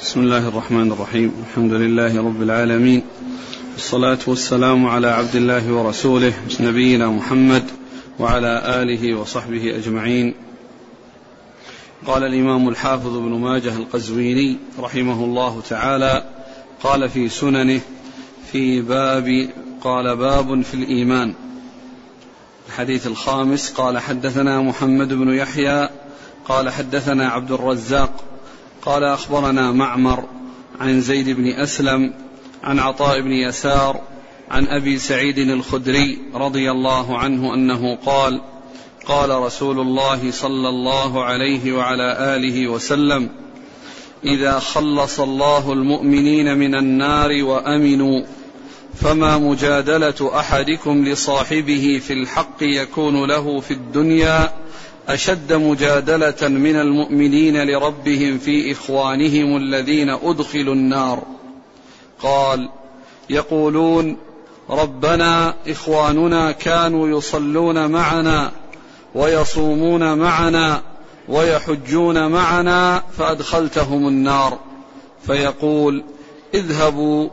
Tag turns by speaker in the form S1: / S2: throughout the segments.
S1: بسم الله الرحمن الرحيم. الحمد لله رب العالمين. والصلاة والسلام على عبد الله ورسوله نبينا محمد وعلى آله وصحبه أجمعين. قال الإمام الحافظ ابن ماجه القزويني رحمه الله تعالى قال في سننه في باب قال باب في الإيمان. الحديث الخامس قال حدثنا محمد بن يحيى قال حدثنا عبد الرزاق قال أخبرنا معمر عن زيد بن أسلم عن عطاء بن يسار عن أبي سعيد الخدري رضي الله عنه أنه قال قال رسول الله صلى الله عليه وعلى آله وسلم إذا خلص الله المؤمنين من النار وأمنوا فما مجادلة أحدكم لصاحبه في الحق يكون له في الدنيا أشد مجادلة من المؤمنين لربهم في إخوانهم الذين أدخلوا النار. قال يقولون ربنا إخواننا كانوا يصلون معنا ويصومون معنا ويحجون معنا فأدخلتهم النار. فيقول اذهبوا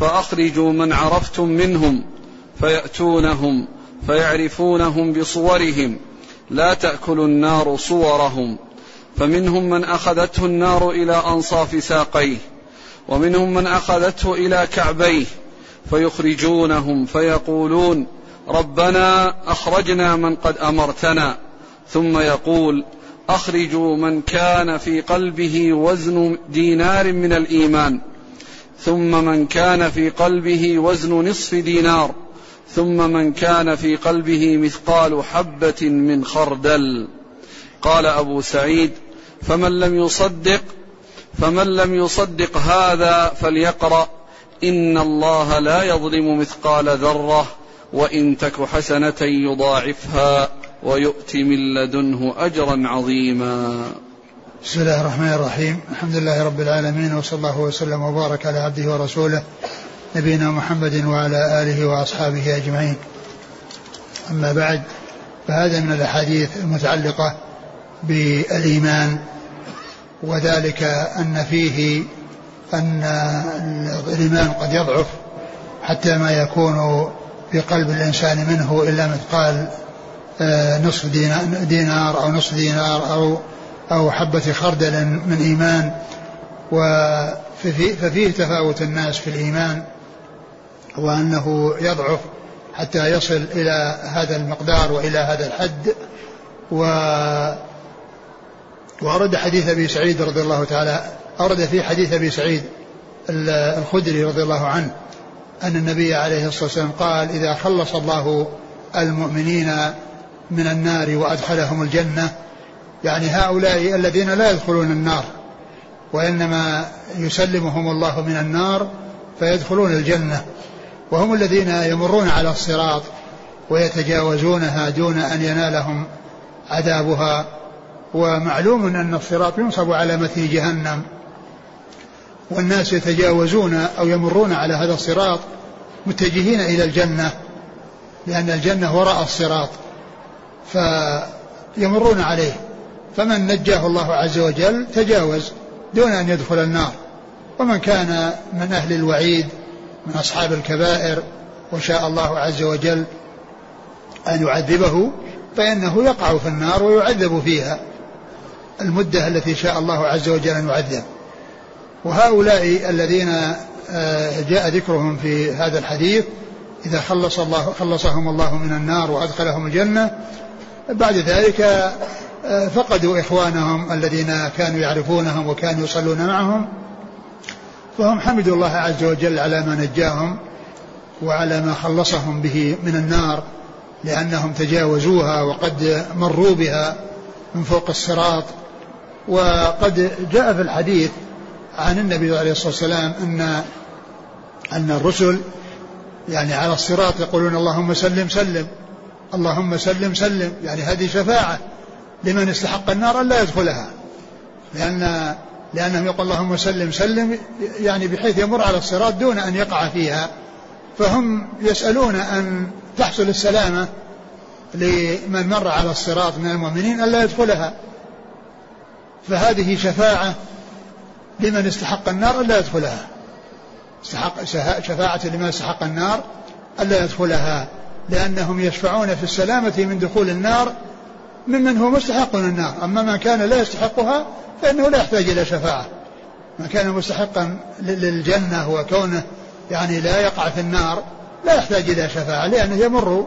S1: فأخرجوا من عرفتم منهم فيأتونهم فيعرفونهم بصورهم لا تأكل النار صورهم. فمنهم من أخذته النار إلى أنصاف ساقيه ومنهم من أخذته إلى كعبيه فيخرجونهم فيقولون ربنا أخرجنا من قد أمرتنا. ثم يقول أخرجوا من كان في قلبه وزن دينار من الإيمان ثم من كان في قلبه وزن نصف دينار. ثم من كان في قلبه مثقال حبة من خردل. قال أبو سعيد فمن لم يصدق فمن لم يصدق هذا فليقرأ. إن الله لا يظلم مثقال ذرة وإن تك حسنة يضاعفها ويؤت من لدنه أجرا عظيما.
S2: بسم الله الرحمن الرحيم. الحمد لله رب العالمين وصلى الله وسلم وبارك على عبده ورسوله نبينا محمد وعلى آله وأصحابه أجمعين. أما بعد فهذا من الأحاديث المتعلقة بالإيمان وذلك أن فيه أن الإيمان قد يضعف حتى ما يكون في قلب الإنسان منه إلا مثقال آه، نصف دينار أو نصف دينار أو أو حبة خردل من إيمان. ففيه تفاوت الناس في الإيمان. وأنه يضعف حتى يصل إلى هذا المقدار وإلى هذا الحد. و وأورد حديث أبي سعيد رضي الله تعالى أورد في حديث أبي سعيد الخدري رضي الله عنه أن النبي عليه الصلاة والسلام قال إذا خلص الله المؤمنين من النار وأدخلهم الجنة يعني هؤلاء الذين لا يدخلون النار وإنما يسلمهم الله من النار فيدخلون الجنة. وهم الذين يمرون على الصراط ويتجاوزونها دون أن ينالهم عذابها. ومعلوم أن الصراط ينصب على مثل جهنم. والناس يتجاوزون أو يمرون على هذا الصراط متجهين إلى الجنة لأن الجنة وراء الصراط فيمرون عليه. فمن نجاه الله عز وجل تجاوز دون أن يدخل النار. ومن كان من أهل الوعيد من أصحاب الكبائر وشاء الله عز وجل أن يعذبه فإنه يقع في النار ويعذب فيها المدة التي شاء الله عز وجل أن يعذب. وهؤلاء الذين آه، جاء ذكرهم في هذا الحديث إذا خلص الله خلصهم الله من النار وأدخلهم الجنة بعد ذلك آه، فقدوا إخوانهم الذين كانوا يعرفونهم وكانوا يصلون معهم فهم حمدوا الله عز وجل على ما نجاهم وعلى ما خلصهم به من النار لأنهم تجاوزوها وقد مروا بها من فوق الصراط. وقد جاء في الحديث عن النبي عليه الصلاة والسلام أن أن الرسل يعني على الصراط يقولون اللهم سلم سلم اللهم سلم سلم. يعني هذه شفاعة لمن استحق النار أن لا يدخلها لأن لأنهم يقول اللهم سلم سلم يعني بحيث يمر على الصراط دون أن يقع فيها. فهم يسألون أن تحصل السلامة لمن مر على الصراط من المؤمنين ألا يدخلها. فهذه شفاعة لمن استحق النار ألا يدخلها. استحق شفاعة لمن استحق النار ألا يدخلها. لأنهم يشفعون في السلامة من دخول النار ممن هو مستحق للنار. أما من كان لا يستحقها فإنه لا يحتاج إلى شفاعة. من كان مستحقا للجنة وكونه يعني لا يقع في النار لا يحتاج إلى شفاعة لأنه يمر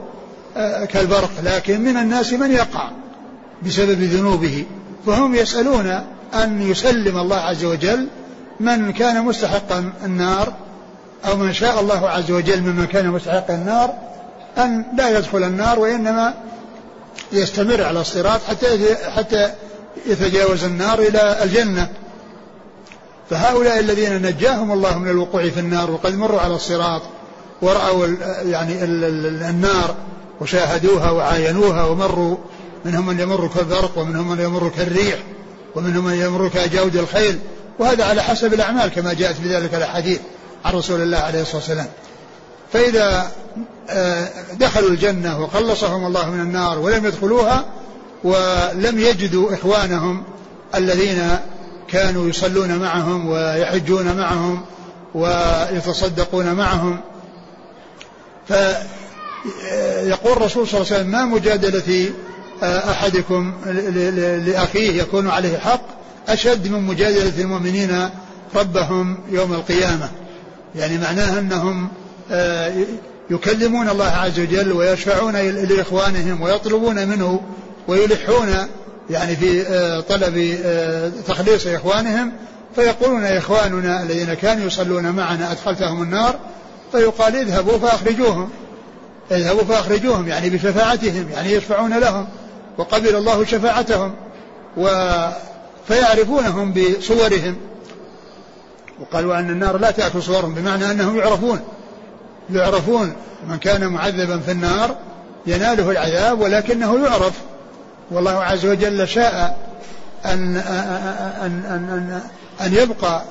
S2: آه، كالبرق لكن من الناس من يقع بسبب ذنوبه. فهم يسألون أن يسلم الله عز وجل من كان مستحقا النار أو من شاء الله عز وجل ممن كان مستحق النار أن لا يدخل النار وإنما يستمر على الصراط حتى حتى يتجاوز النار إلى الجنة. فهؤلاء الذين نجاهم الله من الوقوع في النار وقد مروا على الصراط ورأوا يعني النار وشاهدوها وعاينوها ومروا منهم من يمر كالبرق ومنهم من يمر كالريح ومنهم من يمر كجود الخيل. وهذا على حسب الأعمال كما جاءت في ذلك الأحاديث عن رسول الله عليه الصلاة والسلام. فإذا آه، دخلوا الجنة وخلصهم الله من النار ولم يدخلوها ولم يجدوا إخوانهم الذين كانوا يصلون معهم ويحجون معهم ويتصدقون معهم. فيقول الرسول صلى الله عليه وسلم ما مجادلة آه، أحدكم لأخيه يكون عليه حق. أشد من مجادلة المؤمنين ربهم يوم القيامة. يعني معناه أنهم آه، يكلمون الله عز وجل ويشفعون لإخوانهم ويطلبون منه ويلحون يعني في آه، طلب آه، تخليص إخوانهم. فيقولون إخواننا الذين كانوا يصلون معنا أدخلتهم النار فيقال اذهبوا فأخرجوهم. اذهبوا فأخرجوهم يعني بشفاعتهم يعني يشفعون لهم. وقبل الله شفاعتهم. و فيعرفونهم بصورهم. وقالوا أن النار لا تأكل صورهم بمعنى أنهم يعرفون. يعرفون من كان معذبا في النار يناله العذاب ولكنه يعرف. والله عز وجل شاء أن أن أن أن, أن يبقى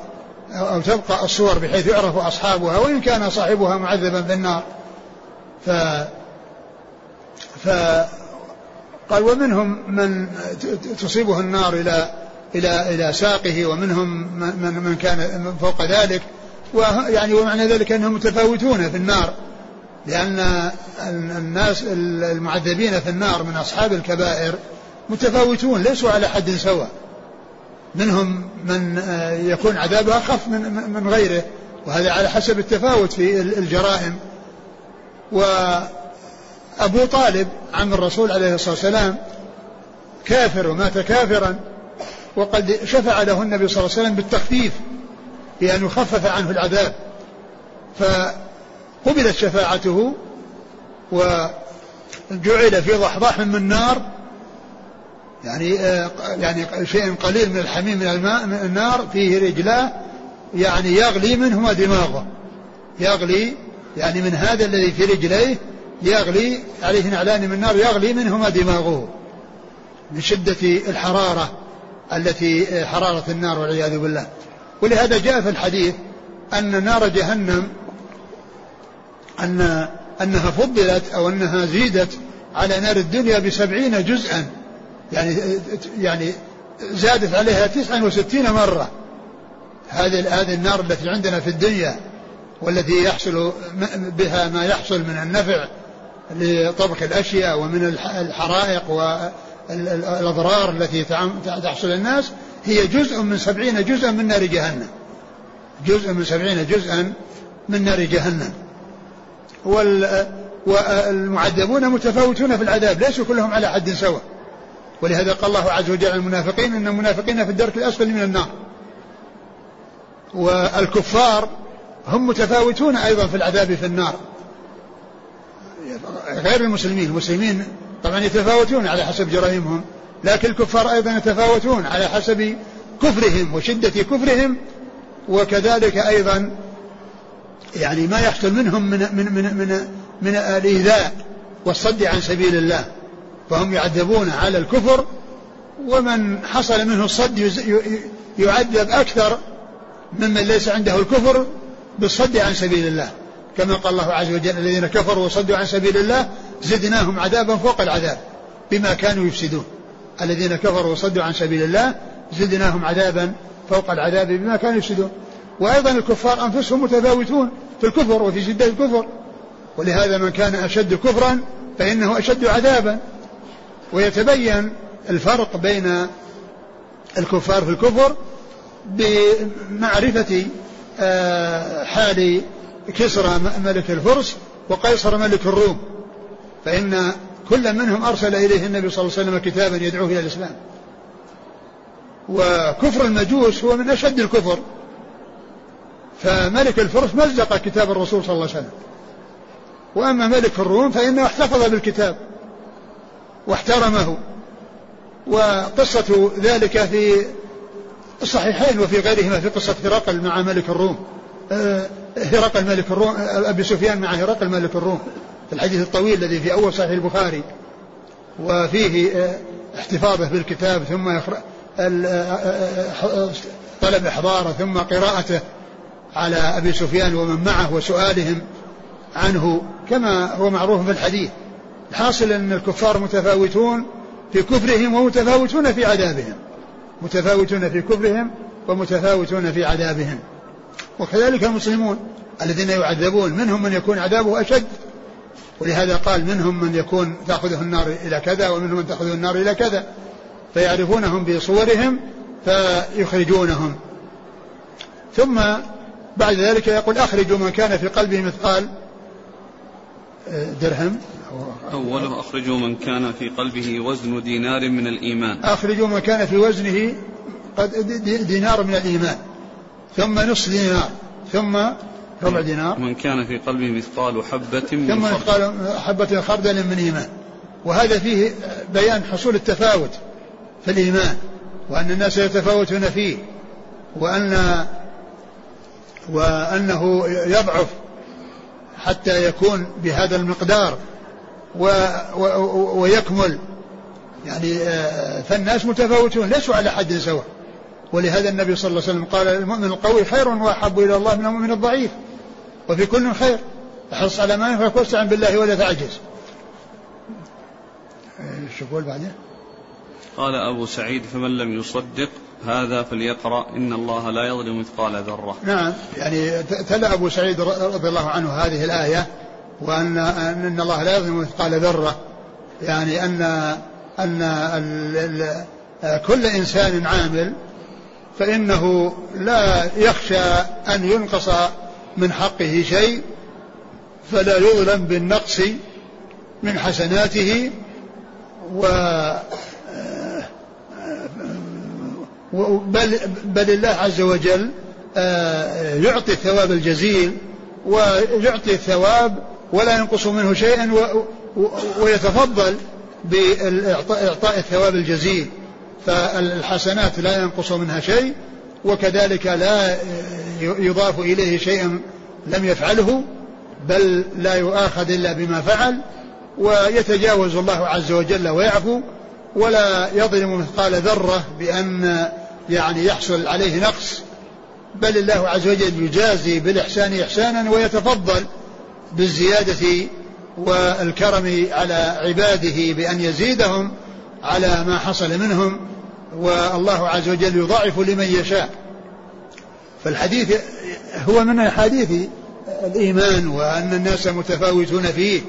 S2: أو تبقى الصور بحيث يعرف أصحابها وإن كان صاحبها معذبا في النار. ف ف قال ومنهم من تصيبه النار إلى إلى إلى ساقه ومنهم من من كان فوق ذلك. ويعني ومعنى ذلك أنهم متفاوتون في النار. لأن الناس المعذبين في النار من أصحاب الكبائر متفاوتون ليسوا على حد سواء. منهم من آه، يكون عذابه أخف من من غيره وهذا على حسب التفاوت في الجرائم. وأبو طالب عم الرسول عليه الصلاة والسلام كافر ومات كافرا وقد شفع له النبي صلى الله عليه وسلم بالتخفيف. بأن يخفف عنه العذاب. فقبلت شفاعته وجعل في ضحضاح من نار يعني آه، يعني شيء قليل من الحميم من الماء من النار فيه رجلاه يعني يغلي منهما دماغه. يغلي يعني من هذا الذي في رجليه يغلي عليه نعلان من نار يغلي منهما دماغه. من شدة الحرارة التي آه، حرارة النار والعياذ بالله. ولهذا جاء في الحديث أن نار جهنم أن أنها فضلت أو أنها زيدت على نار الدنيا بسبعين جزءا يعني يعني زادت عليها تسعا وستين مرة. هذه هذه النار التي عندنا في الدنيا والتي يحصل بها ما يحصل من النفع لطبخ الأشياء ومن الحرائق والأضرار التي تحصل للناس هي جزء من سبعين جزءا من نار جهنم. جزء من سبعين جزءا من نار جهنم. وال والمعذبون متفاوتون في العذاب ليسوا كلهم على حد سواء. ولهذا قال الله عز وجل عن المنافقين إن المنافقين في الدرك الأسفل من النار. والكفار هم متفاوتون أيضا في العذاب في النار. غير المسلمين المسلمين طبعا يتفاوتون على حسب جرائمهم. لكن الكفار أيضا يتفاوتون على حسب كفرهم وشدة كفرهم وكذلك أيضا يعني ما يحصل منهم من من من من, من الإيذاء والصد عن سبيل الله. فهم يعذبون على الكفر ومن حصل منه الصد يعذب أكثر ممن ليس عنده الكفر بالصد عن سبيل الله. كما قال الله عز وجل الذين كفروا وصدوا عن سبيل الله زدناهم عذابا فوق العذاب بما كانوا يفسدون. الذين كفروا وصدوا عن سبيل الله زدناهم عذابا فوق العذاب بما كانوا يفسدون. وأيضا الكفار أنفسهم متفاوتون في الكفر وفي شدة الكفر. ولهذا من كان أشد كفرا فإنه أشد عذابا. ويتبين الفرق بين الكفار في الكفر بمعرفة آه، حال كسرى ملك الفرس وقيصر ملك الروم. فإن كل منهم أرسل إليه النبي صلى الله عليه وسلم كتابا يدعوه إلى الإسلام. وكفر المجوس هو من أشد الكفر. فملك الفرس مزق كتاب الرسول صلى الله عليه وسلم. وأما ملك الروم فإنه احتفظ بالكتاب واحترمه. وقصة ذلك في الصحيحين وفي غيرهما في قصة هرقل مع ملك الروم. آه، هرقل ملك الروم آه، أبي سفيان مع هرقل ملك الروم. الحديث الطويل الذي في أول صحيح البخاري وفيه آه، احتفاظه بالكتاب ثم طلب إحضاره ثم قراءته على أبي سفيان ومن معه وسؤالهم عنه كما هو معروف في الحديث. الحاصل أن الكفار متفاوتون في كفرهم ومتفاوتون في عذابهم. متفاوتون في كفرهم ومتفاوتون في عذابهم. وكذلك المسلمون الذين يعذبون منهم من يكون عذابه أشد ولهذا قال منهم من يكون تأخذه النار إلى كذا ومنهم من تأخذه النار إلى كذا. فيعرفونهم بصورهم فيخرجونهم. ثم بعد ذلك يقول أخرجوا من كان في قلبه مثقال آه، درهم.
S1: أوله أخرجوا من كان في قلبه وزن دينار من الإيمان.
S2: أخرجوا من كان في وزنه قد دينار من الإيمان. ثم نصف دينار. ثم ربع دينار
S1: من كان في قلبه مثقال حبة من
S2: ثم مثقال حبة خردل من إيمان. وهذا فيه بيان حصول التفاوت في الإيمان وأن الناس يتفاوتون فيه وأن وأنه يضعف حتى يكون بهذا المقدار و و ويكمل. يعني آه، فالناس متفاوتون ليسوا على حد سواء. ولهذا النبي صلى الله عليه وسلم قال المؤمن القوي خير وأحب إلى الله من المؤمن الضعيف. وفي كل خير. احرص على ما ينفعك واستعن بالله ولا تعجز. شو يقول بعدين؟
S1: قال أبو سعيد فمن لم يصدق هذا فليقرأ إن الله لا يظلم مثقال ذرة.
S2: نعم. يعني تلا أبو سعيد رضي الله عنه هذه الآية وأن أن الله لا يظلم مثقال ذرة. يعني أن أن ال ال كل إنسان عامل فإنه لا يخشى أن ينقص من حقه شيء فلا يظلم بالنقص من حسناته و بل, بل الله عز وجل آه، يعطي الثواب الجزيل ويعطي الثواب ولا ينقص منه شيئا ويتفضل بإعطاء الثواب الجزيل. فالحسنات لا ينقص منها شيء وكذلك لا يضاف إليه شيء لم يفعله بل لا يؤاخذ إلا بما فعل ويتجاوز الله عز وجل ويعفو ولا يظلم مثقال ذرة بأن يعني يحصل عليه نقص بل الله عز وجل يجازي بالإحسان إحسانا ويتفضل بالزيادة والكرم على عباده بأن يزيدهم على ما حصل منهم والله عز وجل يضاعف لمن يشاء. فالحديث هو من أحاديث الإيمان وأن الناس متفاوتون فيه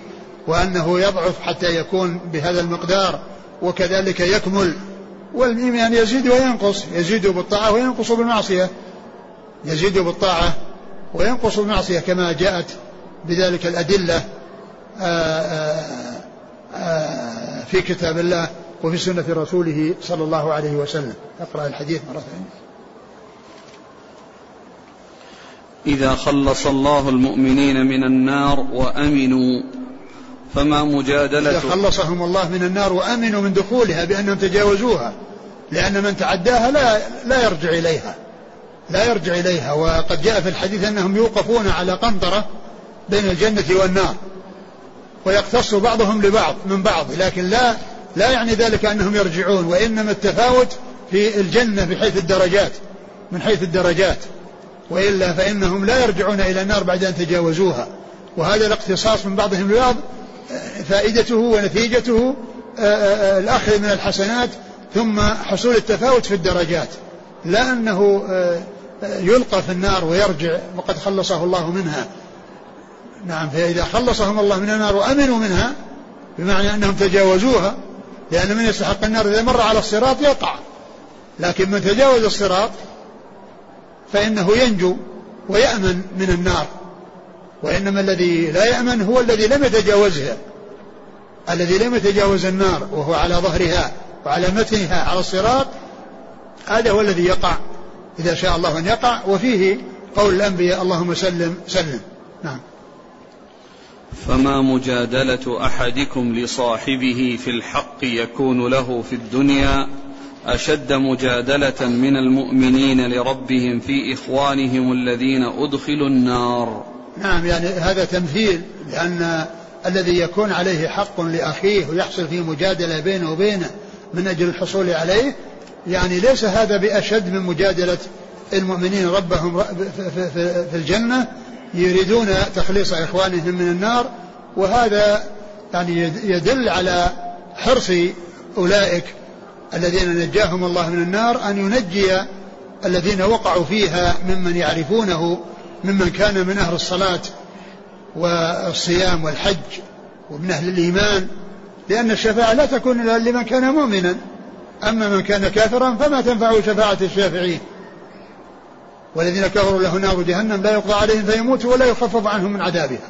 S2: وأنه يضعف حتى يكون بهذا المقدار وكذلك يكمل. والإيمان يزيد وينقص يزيد بالطاعة وينقص بالمعصية. يزيد بالطاعة وينقص بالمعصية كما جاءت بذلك الأدلة آآ آآ آآ في كتاب الله. وفي سنة رسوله صلى الله عليه وسلم. أقرأ الحديث مرة ثانية.
S1: إذا خلص الله المؤمنين من النار وأمنوا فما مجادلة
S2: إذا خلصهم الله من النار وأمنوا من دخولها بأنهم تجاوزوها لأن من تعداها لا لا يرجع إليها. لا يرجع إليها. وقد جاء في الحديث أنهم يوقفون على قنطرة بين الجنة والنار ويقتص بعضهم لبعض من بعض لكن لا لا يعني ذلك أنهم يرجعون وإنما التفاوت في الجنة بحيث الدرجات من حيث الدرجات. وإلا فإنهم لا يرجعون إلى النار بعد أن تجاوزوها. وهذا الاقتصاص من بعضهم لبعض فائدته ونتيجته آه، آه، آه، الأخذ من الحسنات ثم حصول التفاوت في الدرجات. لا أنه يلقى في النار ويرجع وقد خلصه الله منها. نعم فإذا خلصهم الله من النار وأمنوا منها بمعنى أنهم تجاوزوها لأن من يستحق النار إذا مر على الصراط يقع. لكن من تجاوز الصراط فإنه ينجو ويأمن من النار. وإنما الذي لا يأمن هو الذي لم يتجاوزها. الذي لم يتجاوز النار وهو على ظهرها وعلى متنها على الصراط هذا هو الذي يقع. إذا شاء الله أن يقع. وفيه قول الأنبياء اللهم سلم سلم. نعم.
S1: فما مجادلة أحدكم لصاحبه في الحق يكون له في الدنيا أشد مجادلة من المؤمنين لربهم في إخوانهم الذين أدخلوا النار.
S2: نعم يعني هذا تمثيل لأن الذي يكون عليه حق لأخيه ويحصل فيه مجادلة بينه وبينه من أجل الحصول عليه يعني ليس هذا بأشد من مجادلة المؤمنين ربهم في الجنة يريدون تخليص إخوانهم من النار وهذا يعني يدل على حرص أولئك الذين نجاهم الله من النار أن ينجي الذين وقعوا فيها ممن يعرفونه ممن كان من أهل الصلاة والصيام والحج ومن أهل الإيمان لأن الشفاعة لا تكون إلا لمن كان مؤمنا. أما من كان كافرا فما تنفعه شفاعة الشافعين. والذين كفروا له نار جهنم لا يقضى عليهم فيموتوا ولا يخفف عنهم من عذابها.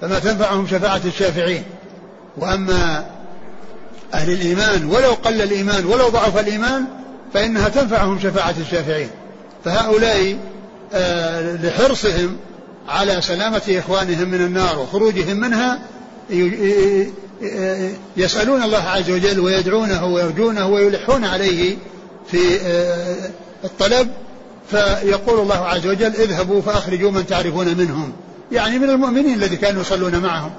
S2: فما تنفعهم شفاعة الشافعين. وأما أهل الإيمان ولو قل الإيمان ولو ضعف الإيمان فإنها تنفعهم شفاعة الشافعين. فهؤلاء آه، لحرصهم على سلامة إخوانهم من النار وخروجهم منها يسألون الله عز وجل ويدعونه ويرجونه ويلحون عليه في آه، الطلب فيقول الله عز وجل اذهبوا فأخرجوا من تعرفون منهم. يعني من المؤمنين الذي كانوا يصلون معهم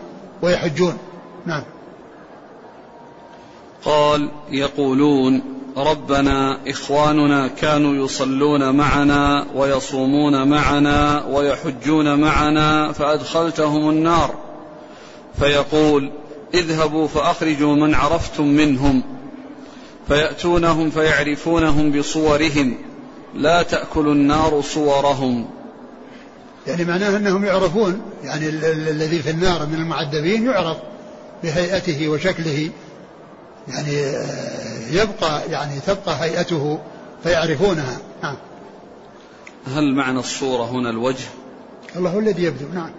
S2: ويحجون. نعم.
S1: قال يقولون ربنا إخواننا كانوا يصلون معنا ويصومون معنا ويحجون معنا فأدخلتهم النار. فيقول اذهبوا فأخرجوا من عرفتم منهم. فيأتونهم فيعرفونهم بصورهم. لا تأكل النار صورهم.
S2: يعني معناه أنهم يعرفون يعني الذي في النار من المعذبين يعرف بهيئته وشكله. يعني آه، يبقى يعني تبقى هيئته فيعرفونها. نعم.
S1: هل معنى الصورة هنا الوجه؟
S2: الله هو الذي يبدو. نعم.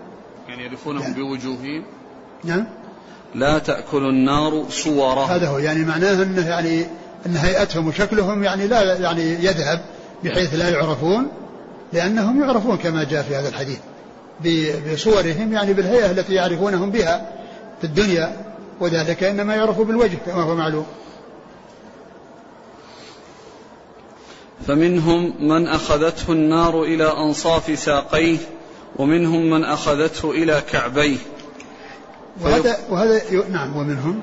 S1: يعني يعرفونهم يعني. بوجوههم؟
S2: نعم.
S1: لا تأكل النار صورهم.
S2: هذا هو. يعني معناه أنه يعني أن هيئتهم وشكلهم يعني لا يعني يذهب. بحيث لا يعرفون لأنهم يعرفون كما جاء في هذا الحديث بصورهم يعني بالهيئة التي يعرفونهم بها في الدنيا وذلك إنما يعرف بالوجه كما هو معلوم.
S1: فمنهم من أخذته النار إلى أنصاف ساقيه ومنهم من أخذته إلى كعبيه.
S2: وهذا وهذا نعم ومنهم.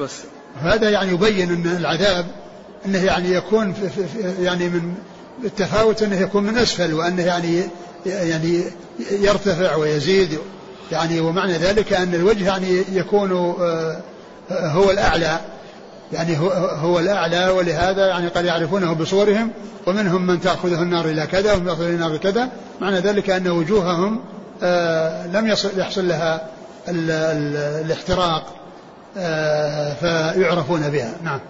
S1: بس.
S2: هذا يعني يبين أن العذاب أنه يعني يكون في في يعني من التفاوت أنه يكون من أسفل وأنه يعني يعني يرتفع ويزيد. يعني ومعنى ذلك أن الوجه يعني يكون آه، هو الأعلى. يعني هو, الأعلى ولهذا يعني قد يعرفونه بصورهم. ومنهم من تأخذه النار إلى كذا ومن يأخذ النار كذا. معنى ذلك أن وجوههم آه، لم يحصل لها ال ال الاحتراق آه، فيعرفون بها. نعم.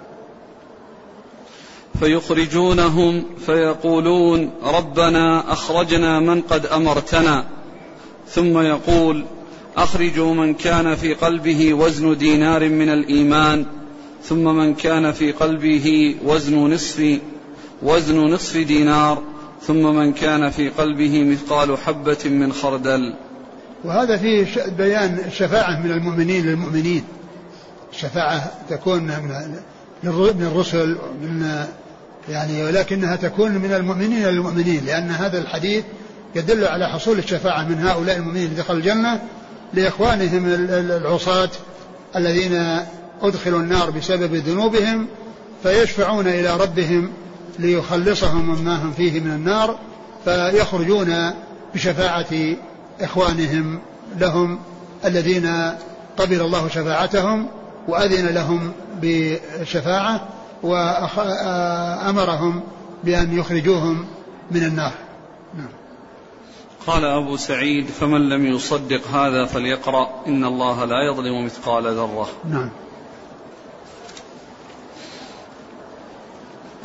S1: فيخرجونهم فيقولون ربنا أخرجنا من قد أمرتنا. ثم يقول أخرجوا من كان في قلبه وزن دينار من الإيمان ثم من كان في قلبه وزن نصف وزن نصف دينار ثم من كان في قلبه مثقال حبة من خردل.
S2: وهذا فيه بيان الشفاعة من المؤمنين للمؤمنين. الشفاعة تكون من الرسل من يعني ولكنها تكون من المؤمنين للمؤمنين لأن هذا الحديث يدل على حصول الشفاعة من هؤلاء المؤمنين اللي دخلوا الجنة لإخوانهم العصاة الذين أدخلوا النار بسبب ذنوبهم فيشفعون إلى ربهم ليخلصهم مما هم فيه من النار فيخرجون بشفاعة إخوانهم لهم الذين قبل الله شفاعتهم وأذن لهم بالشفاعة. وأمرهم بأن يخرجوهم من النار. نعم.
S1: قال أبو سعيد فمن لم يصدق هذا فليقرأ إن الله لا يظلم مثقال ذرة.
S2: نعم.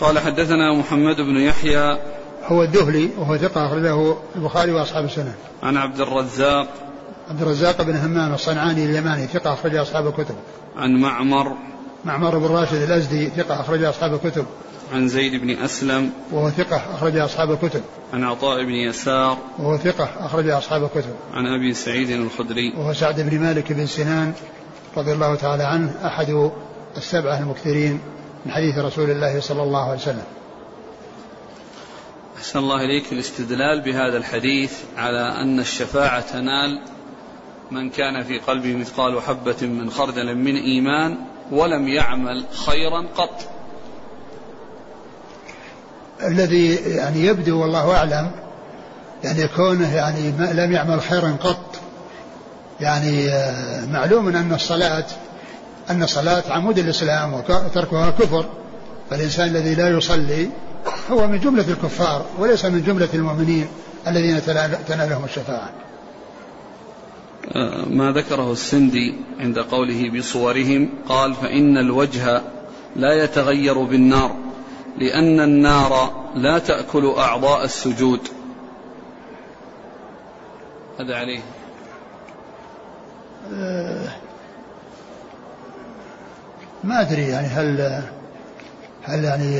S1: قال حدثنا محمد بن يحيى.
S2: هو الدهلي وهو ثقة أخرجه البخاري وأصحاب السنة.
S1: عن عبد الرزاق.
S2: عبد الرزاق بن همام الصنعاني اليماني ثقة أخرج أصحاب الكتب.
S1: عن معمر.
S2: معمر بن راشد الأزدي ثقة أخرج أصحاب الكتب.
S1: عن زيد بن أسلم.
S2: وهو ثقة أخرج أصحاب الكتب.
S1: عن عطاء بن يسار.
S2: وهو ثقة أخرج أصحاب الكتب.
S1: عن أبي سعيد الخدري.
S2: وهو سعد بن مالك بن سنان رضي الله تعالى عنه أحد السبعة المكثرين من حديث رسول الله صلى الله عليه وسلم.
S1: أحسن الله إليك الاستدلال بهذا الحديث على أن الشفاعة تنال من كان في قلبه مثقال حبة من خردل من إيمان ولم يعمل خيرا قط.
S2: الذي يعني يبدو والله أعلم يعني كونه يعني لم يعمل خيرا قط يعني آه، معلوم أن الصلاة أن الصلاة عمود الإسلام وتركها كفر. فالإنسان الذي لا يصلي هو من جملة الكفار وليس من جملة المؤمنين الذين تنالهم الشفاعة.
S1: ما ذكره السندي عند قوله بصورهم قال فإن الوجه لا يتغير بالنار لأن النار لا تأكل أعضاء السجود. هذا عليه.
S2: آه، ما أدري يعني هل هل يعني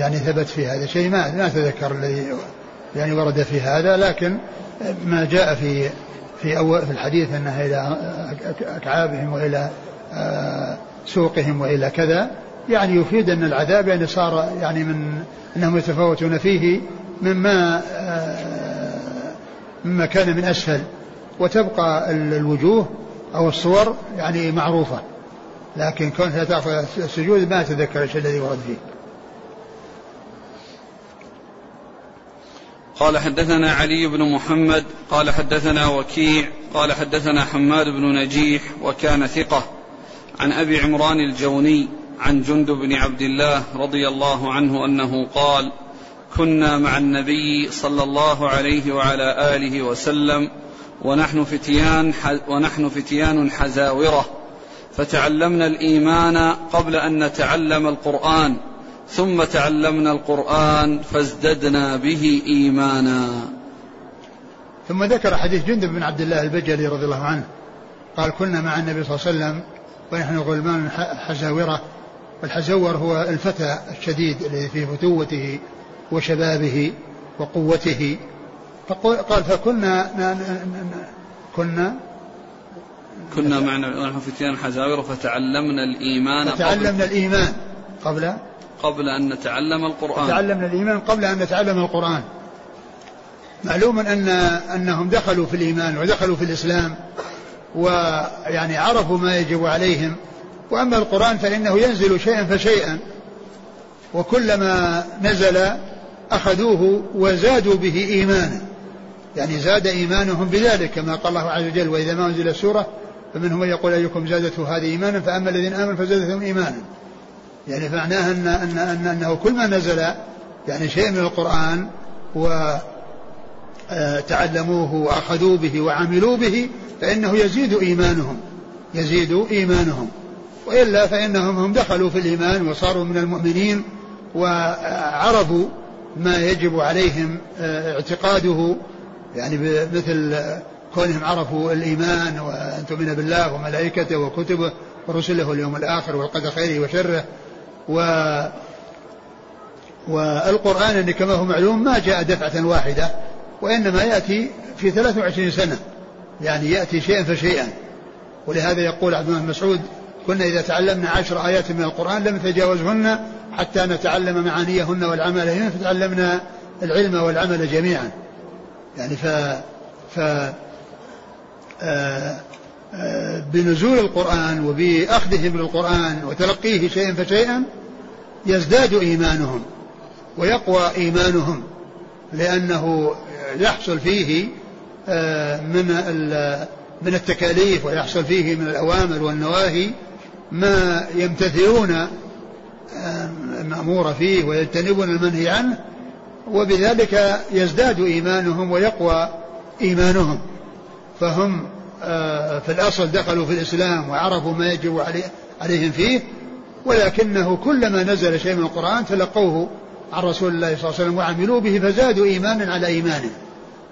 S2: يعني ثبت في هذا شيء؟ ما ما أتذكر الذي يعني ورد في هذا لكن ما جاء في في أول في الحديث أنها إلى أكعابهم وإلى آه، سوقهم وإلى كذا يعني يفيد أن العذاب يعني صار يعني من أنهم يتفاوتون فيه مما آه، مما كان من أسفل وتبقى الوجوه أو الصور يعني معروفة. لكن كونها تأخذ السجود ما أتذكر الشيء الذي ورد فيه.
S1: قال حدثنا علي بن محمد قال حدثنا وكيع قال حدثنا حماد بن نجيح وكان ثقة. عن أبي عمران الجوني عن جند بن عبد الله رضي الله عنه أنه قال كنا مع النبي صلى الله عليه وعلى آله وسلم ونحن فتيان ونحن فتيان حزاورة فتعلمنا الإيمان قبل أن نتعلم القرآن ثم تعلمنا القرآن فازددنا به إيمانا.
S2: ثم ذكر حديث جندب بن عبد الله البجلي رضي الله عنه. قال كنا مع النبي صلى الله عليه وسلم ونحن غلمان حزاورة والحزور هو الفتى الشديد الذي في فتوته وشبابه وقوته. قال فكنا
S1: كنا كنا معنا ونحن فتيان حزاور فتعلمنا الإيمان
S2: فتعلمنا الإيمان قبل
S1: قبل أن نتعلم القرآن.
S2: تعلمنا الإيمان قبل أن نتعلم القرآن. معلوم أن أنهم دخلوا في الإيمان ودخلوا في الإسلام ويعني عرفوا ما يجب عليهم. وأما القرآن فإنه ينزل شيئا فشيئا. وكلما نزل أخذوه وزادوا به إيمانا. يعني زاد إيمانهم بذلك كما قال الله عز وجل وإذا ما أنزل السورة فمنهم من يقول أيكم زادته هذه إيمانا فأما الذين آمنوا فزادتهم إيمانا. يعني معناه أن, أن, أن أنه كل ما نزل يعني شيء من القرآن وتعلموه آه، وأخذوا به وعملوا به فإنه يزيد إيمانهم يزيد إيمانهم. وإلا فإنهم هم دخلوا في الإيمان وصاروا من المؤمنين وعرفوا ما يجب عليهم آه، اعتقاده. يعني مثل كونهم عرفوا الإيمان وأن تؤمن بالله وملائكته وكتبه ورسله واليوم الآخر والقدر خيره وشره. و والقرآن كما هو معلوم ما جاء دفعة واحدة وإنما يأتي في 23 سنة يعني يأتي شيئا فشيئا. ولهذا يقول عبد الله مسعود كنا إذا تعلمنا عشر آيات من القرآن لم نتجاوزهن حتى نتعلم معانيهن والعمل هنا فتعلمنا العلم والعمل جميعا. يعني ف ف آه بنزول القرآن وبأخذهم للقرآن وتلقيه شيئا فشيئا يزداد إيمانهم ويقوى إيمانهم لأنه يحصل فيه آه من من التكاليف ويحصل فيه من الأوامر والنواهي ما يمتثلون المأمور فيه ويجتنبون المنهي عنه وبذلك يزداد إيمانهم ويقوى إيمانهم. فهم آه، في الأصل دخلوا في الإسلام وعرفوا ما يجب عليهم فيه ولكنه كلما نزل شيء من القرآن تلقوه عن رسول الله صلى الله عليه وسلم وعملوا به فزادوا إيمانا على إيمانهم.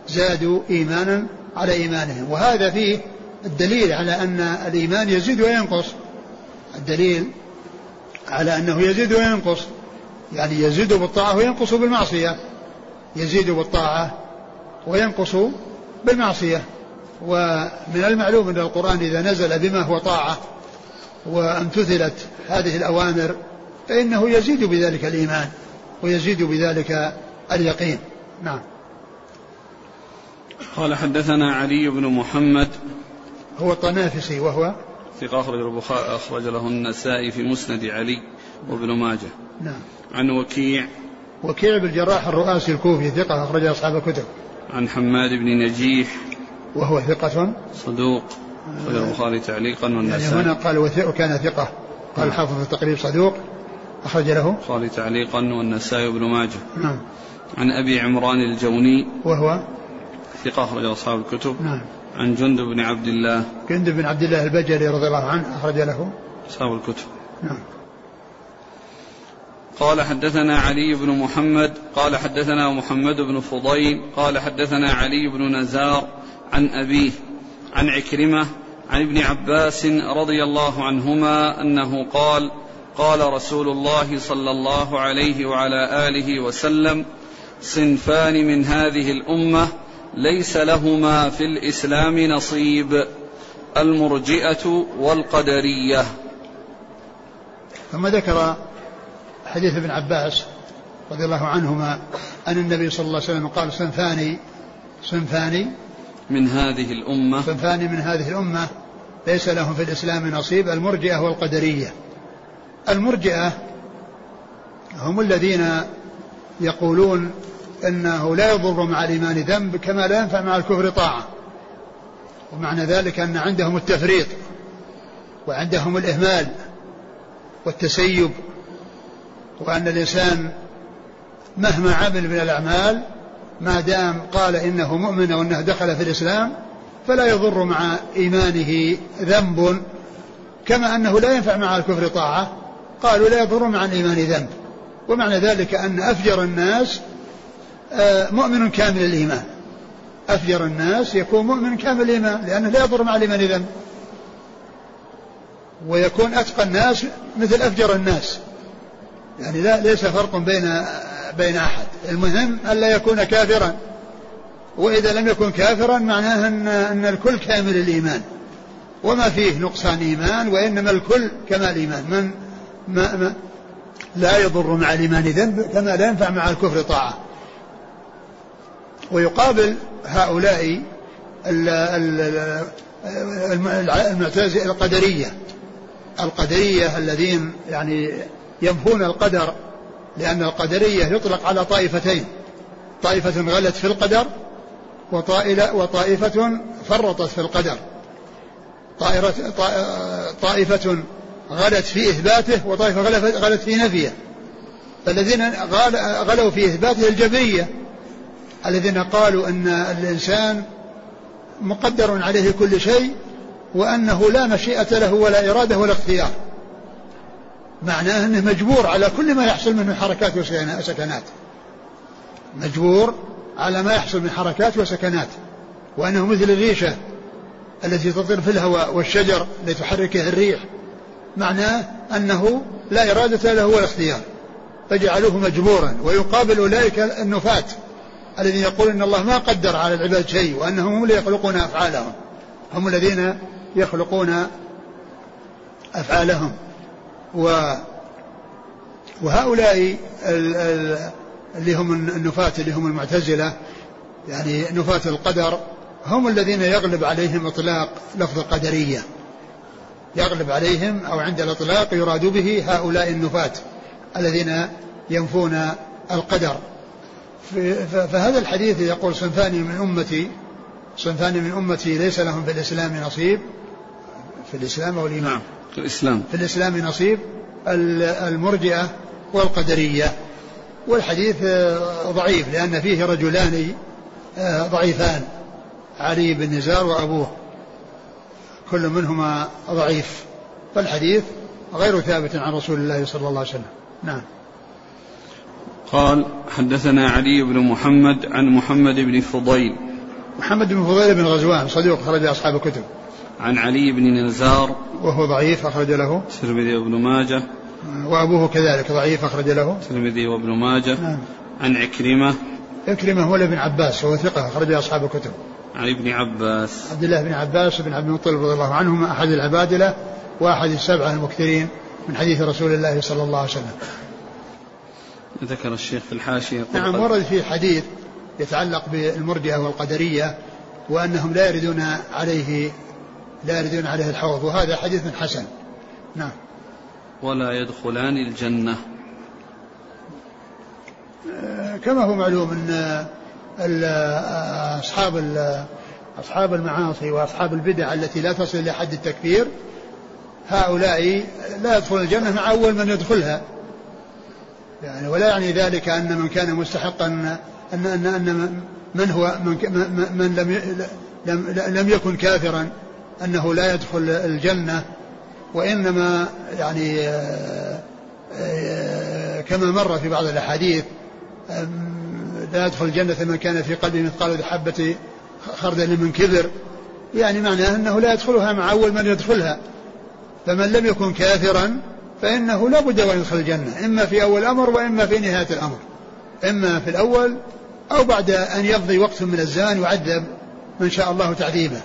S2: زادوا إيمانا على إيمانهم. وهذا فيه الدليل على أن الإيمان يزيد وينقص. الدليل على أنه يزيد وينقص. يعني يزيد بالطاعة وينقص بالمعصية. يزيد بالطاعة وينقص بالمعصية. ومن المعلوم أن القرآن إذا نزل بما هو طاعة وامتثلت هذه الأوامر فإنه يزيد بذلك الإيمان ويزيد بذلك اليقين. نعم.
S1: قال حدثنا علي بن محمد.
S2: هو الطنافسي وهو؟
S1: ثقة أخرج البخاري أخرج له النسائي في مسند علي وابن ماجه.
S2: نعم.
S1: عن وكيع.
S2: وكيع بن الجراح الرؤاسي الكوفي ثقة أخرج أصحاب الكتب.
S1: عن حماد بن نجيح.
S2: وهو ثقة.
S1: صدوق. أخرج البخاري تعليقا والنسائي.
S2: يعني هنا قال وكان ثقة. قال الحافظ في التقريب صدوق. أخرج له.
S1: البخاري تعليقا والنسائي وابن ماجه.
S2: نعم.
S1: عن أبي عمران الجوني.
S2: وهو؟
S1: ثقة. أخرج أصحاب الكتب.
S2: نعم.
S1: عن جندب بن عبد الله.
S2: جندب بن عبد الله البجلي رضي الله عنه أخرج له.
S1: أصحاب الكتب.
S2: نعم.
S1: قال حدثنا علي بن محمد. قال حدثنا محمد بن فضيل. قال حدثنا علي بن نزار. عن أبيه عن عكرمة عن ابن عباس رضي الله عنهما أنه قال قال رسول الله صلى الله عليه وعلى آله وسلم صنفان من هذه الأمة ليس لهما في الإسلام نصيب المرجئة والقدرية.
S2: ثم ذكر حديث ابن عباس رضي الله عنهما أن النبي صلى الله عليه وسلم قال صنفان صنفان
S1: من هذه الأمة.
S2: صنفان من هذه الأمة ليس لهم في الإسلام نصيب المرجئة والقدرية. المرجئة هم الذين يقولون إنه لا يضر مع الإيمان ذنب كما لا ينفع مع الكفر طاعة. ومعنى ذلك أن عندهم التفريط وعندهم الإهمال والتسيب وأن الإنسان مهما عمل من الأعمال ما دام قال إنه مؤمن وانه دخل في الإسلام فلا يضر مع إيمانه ذنب. كما أنه لا ينفع مع الكفر طاعة قالوا لا يضر مع الإيمان ذنب. ومعنى ذلك أن أفجر الناس آه، مؤمن كامل الإيمان. أفجر الناس يكون مؤمن كامل الإيمان لأنه لا يضر مع الإيمان ذنب. ويكون أتقى الناس مثل أفجر الناس. يعني لا ليس فرق بين بين أحد. المهم ألا يكون كافرا. وإذا لم يكن كافرا معناه أن, أن الكل كامل الإيمان. وما فيه نقصان إيمان وإنما الكل كمال إيمان. من ما ما لا يضر مع الإيمان ذنب كما لا ينفع مع الكفر طاعة. ويقابل هؤلاء المعتزلة القدرية. القدرية الذين يعني ينفون القدر لأن القدرية يطلق على طائفتين طائفة غلت في القدر وطائفة فرطت في القدر. طائفة غلت في إثباته وطائفة غلت في نفيه. فالذين غلوا في إثباته الجبرية الذين قالوا أن الإنسان مقدر عليه كل شيء وأنه لا مشيئة له ولا إرادة ولا اختيار. معناه أنه مجبور على كل ما يحصل منه حركات وسكنات. مجبور على ما يحصل من حركات وسكنات. وأنه مثل الريشة التي تطير في الهواء والشجر التي تحركه الريح. معناه أنه لا إرادة له ولا اختيار. فجعلوه مجبورا. ويقابل أولئك النفاة الذين يقول إن الله ما قدر على العباد شيء وأنهم هم اللي يخلقون أفعالهم. هم الذين يخلقون أفعالهم. و وهؤلاء اللي هم النفاة اللي هم المعتزلة يعني نفاة القدر هم الذين يغلب عليهم إطلاق لفظ القدرية. يغلب عليهم أو عند الإطلاق يراد به هؤلاء النفاة الذين ينفون القدر. فهذا الحديث يقول صنفان من أمتي صنفان من أمتي ليس لهم في الإسلام نصيب في الإسلام أو الإيمان.
S1: نعم. في الإسلام.
S2: في الإسلام نصيب المرجئة والقدرية. والحديث آه، ضعيف لأن فيه رجلان آه، ضعيفان. علي بن نزار وأبوه. كل منهما ضعيف. فالحديث غير ثابت عن رسول الله صلى الله عليه وسلم. نعم.
S1: قال حدثنا علي بن محمد عن محمد بن فضيل.
S2: محمد بن فضيل بن غزوان صديق خرج أصحاب الكتب.
S1: عن علي بن نزار
S2: وهو ضعيف أخرج له.
S1: الترمذي وابن ماجه.
S2: وأبوه كذلك ضعيف أخرج له.
S1: الترمذي وابن ماجه.
S2: نعم.
S1: عن عكرمة.
S2: عكرمة هو ابن عباس وهو ثقة أخرج أصحاب الكتب.
S1: عن ابن عباس.
S2: عبد الله بن عباس بن عبد المطلب رضي الله عنهما أحد العبادلة وأحد السبعة المكثرين من حديث رسول الله صلى الله عليه وسلم.
S1: ذكر الشيخ في الحاشية
S2: نعم ورد فيه حديث يتعلق بالمرجئة والقدرية وأنهم لا يردون عليه لا يردون عليه الحوض وهذا حديث حسن. نعم.
S1: ولا يدخلان الجنة.
S2: آه، كما هو معلوم أن أصحاب أصحاب المعاصي وأصحاب البدع التي لا تصل إلى حد التكفير هؤلاء لا يدخل الجنة مع أول من يدخلها. يعني ولا يعني ذلك أن من كان مستحقا أن أن أن من هو من, من لم لم لم يكن كافرا. أنه لا يدخل الجنة وإنما يعني آه، آه، كما مر في بعض الأحاديث لا يدخل الجنة من كان في قلبه مثقال حبة خردل من كبر. يعني معناه أنه لا يدخلها مع أول من يدخلها. فمن لم يكن كافرا فإنه لا بد أن يدخل الجنة إما في أول الأمر وإما في نهاية الأمر. إما في الأول أو بعد أن يقضي وقت من الزمان يعذب من شاء الله تعذيبه.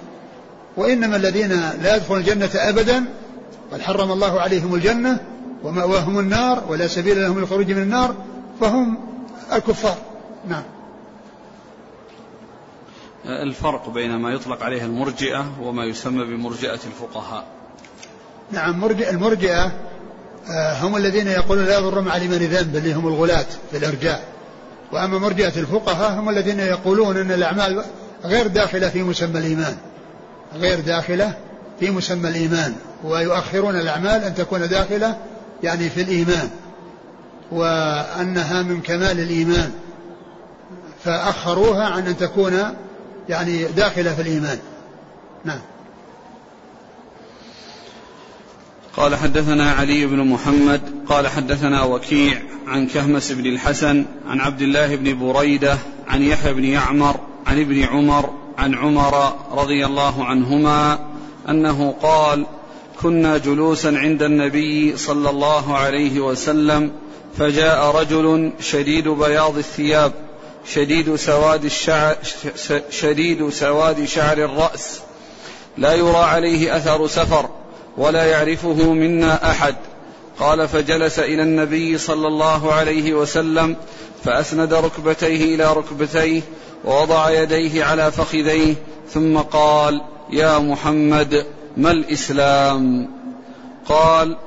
S2: وإنما الذين لا يدخلون الجنة أبدا قد حرم الله عليهم الجنة ومأواهم النار ولا سبيل لهم للخروج من النار فهم الكفار. نعم.
S1: الفرق بين ما يطلق عليه المرجئة وما يسمى بمرجئة الفقهاء.
S2: نعم مرجئ المرجئة آه، هم الذين يقولون لا يضر مع الإيمان ذنب اللي هم الغلاة في الإرجاء. وأما مرجئة الفقهاء هم الذين يقولون أن الأعمال غير داخلة في مسمى الإيمان. غير داخلة في مسمى الإيمان ويؤخرون الأعمال أن تكون داخلة يعني في الإيمان وأنها من كمال الإيمان فأخروها عن أن تكون يعني داخلة في الإيمان. نعم.
S1: قال حدثنا علي بن محمد قال حدثنا وكيع عن كهمس بن الحسن عن عبد الله بن بريدة عن يحيى بن يعمر عن ابن عمر عن عمر رضي الله عنهما أنه قال كنا جلوسا عند النبي صلى الله عليه وسلم فجاء رجل شديد بياض الثياب شديد سواد الشعر شديد سواد شعر الرأس. لا يرى عليه أثر سفر ولا يعرفه منا أحد. قال فجلس إلى النبي صلى الله عليه وسلم فأسند ركبتيه إلى ركبتيه ووضع يديه على فخذيه ثم قال يا محمد ما الإسلام؟ قال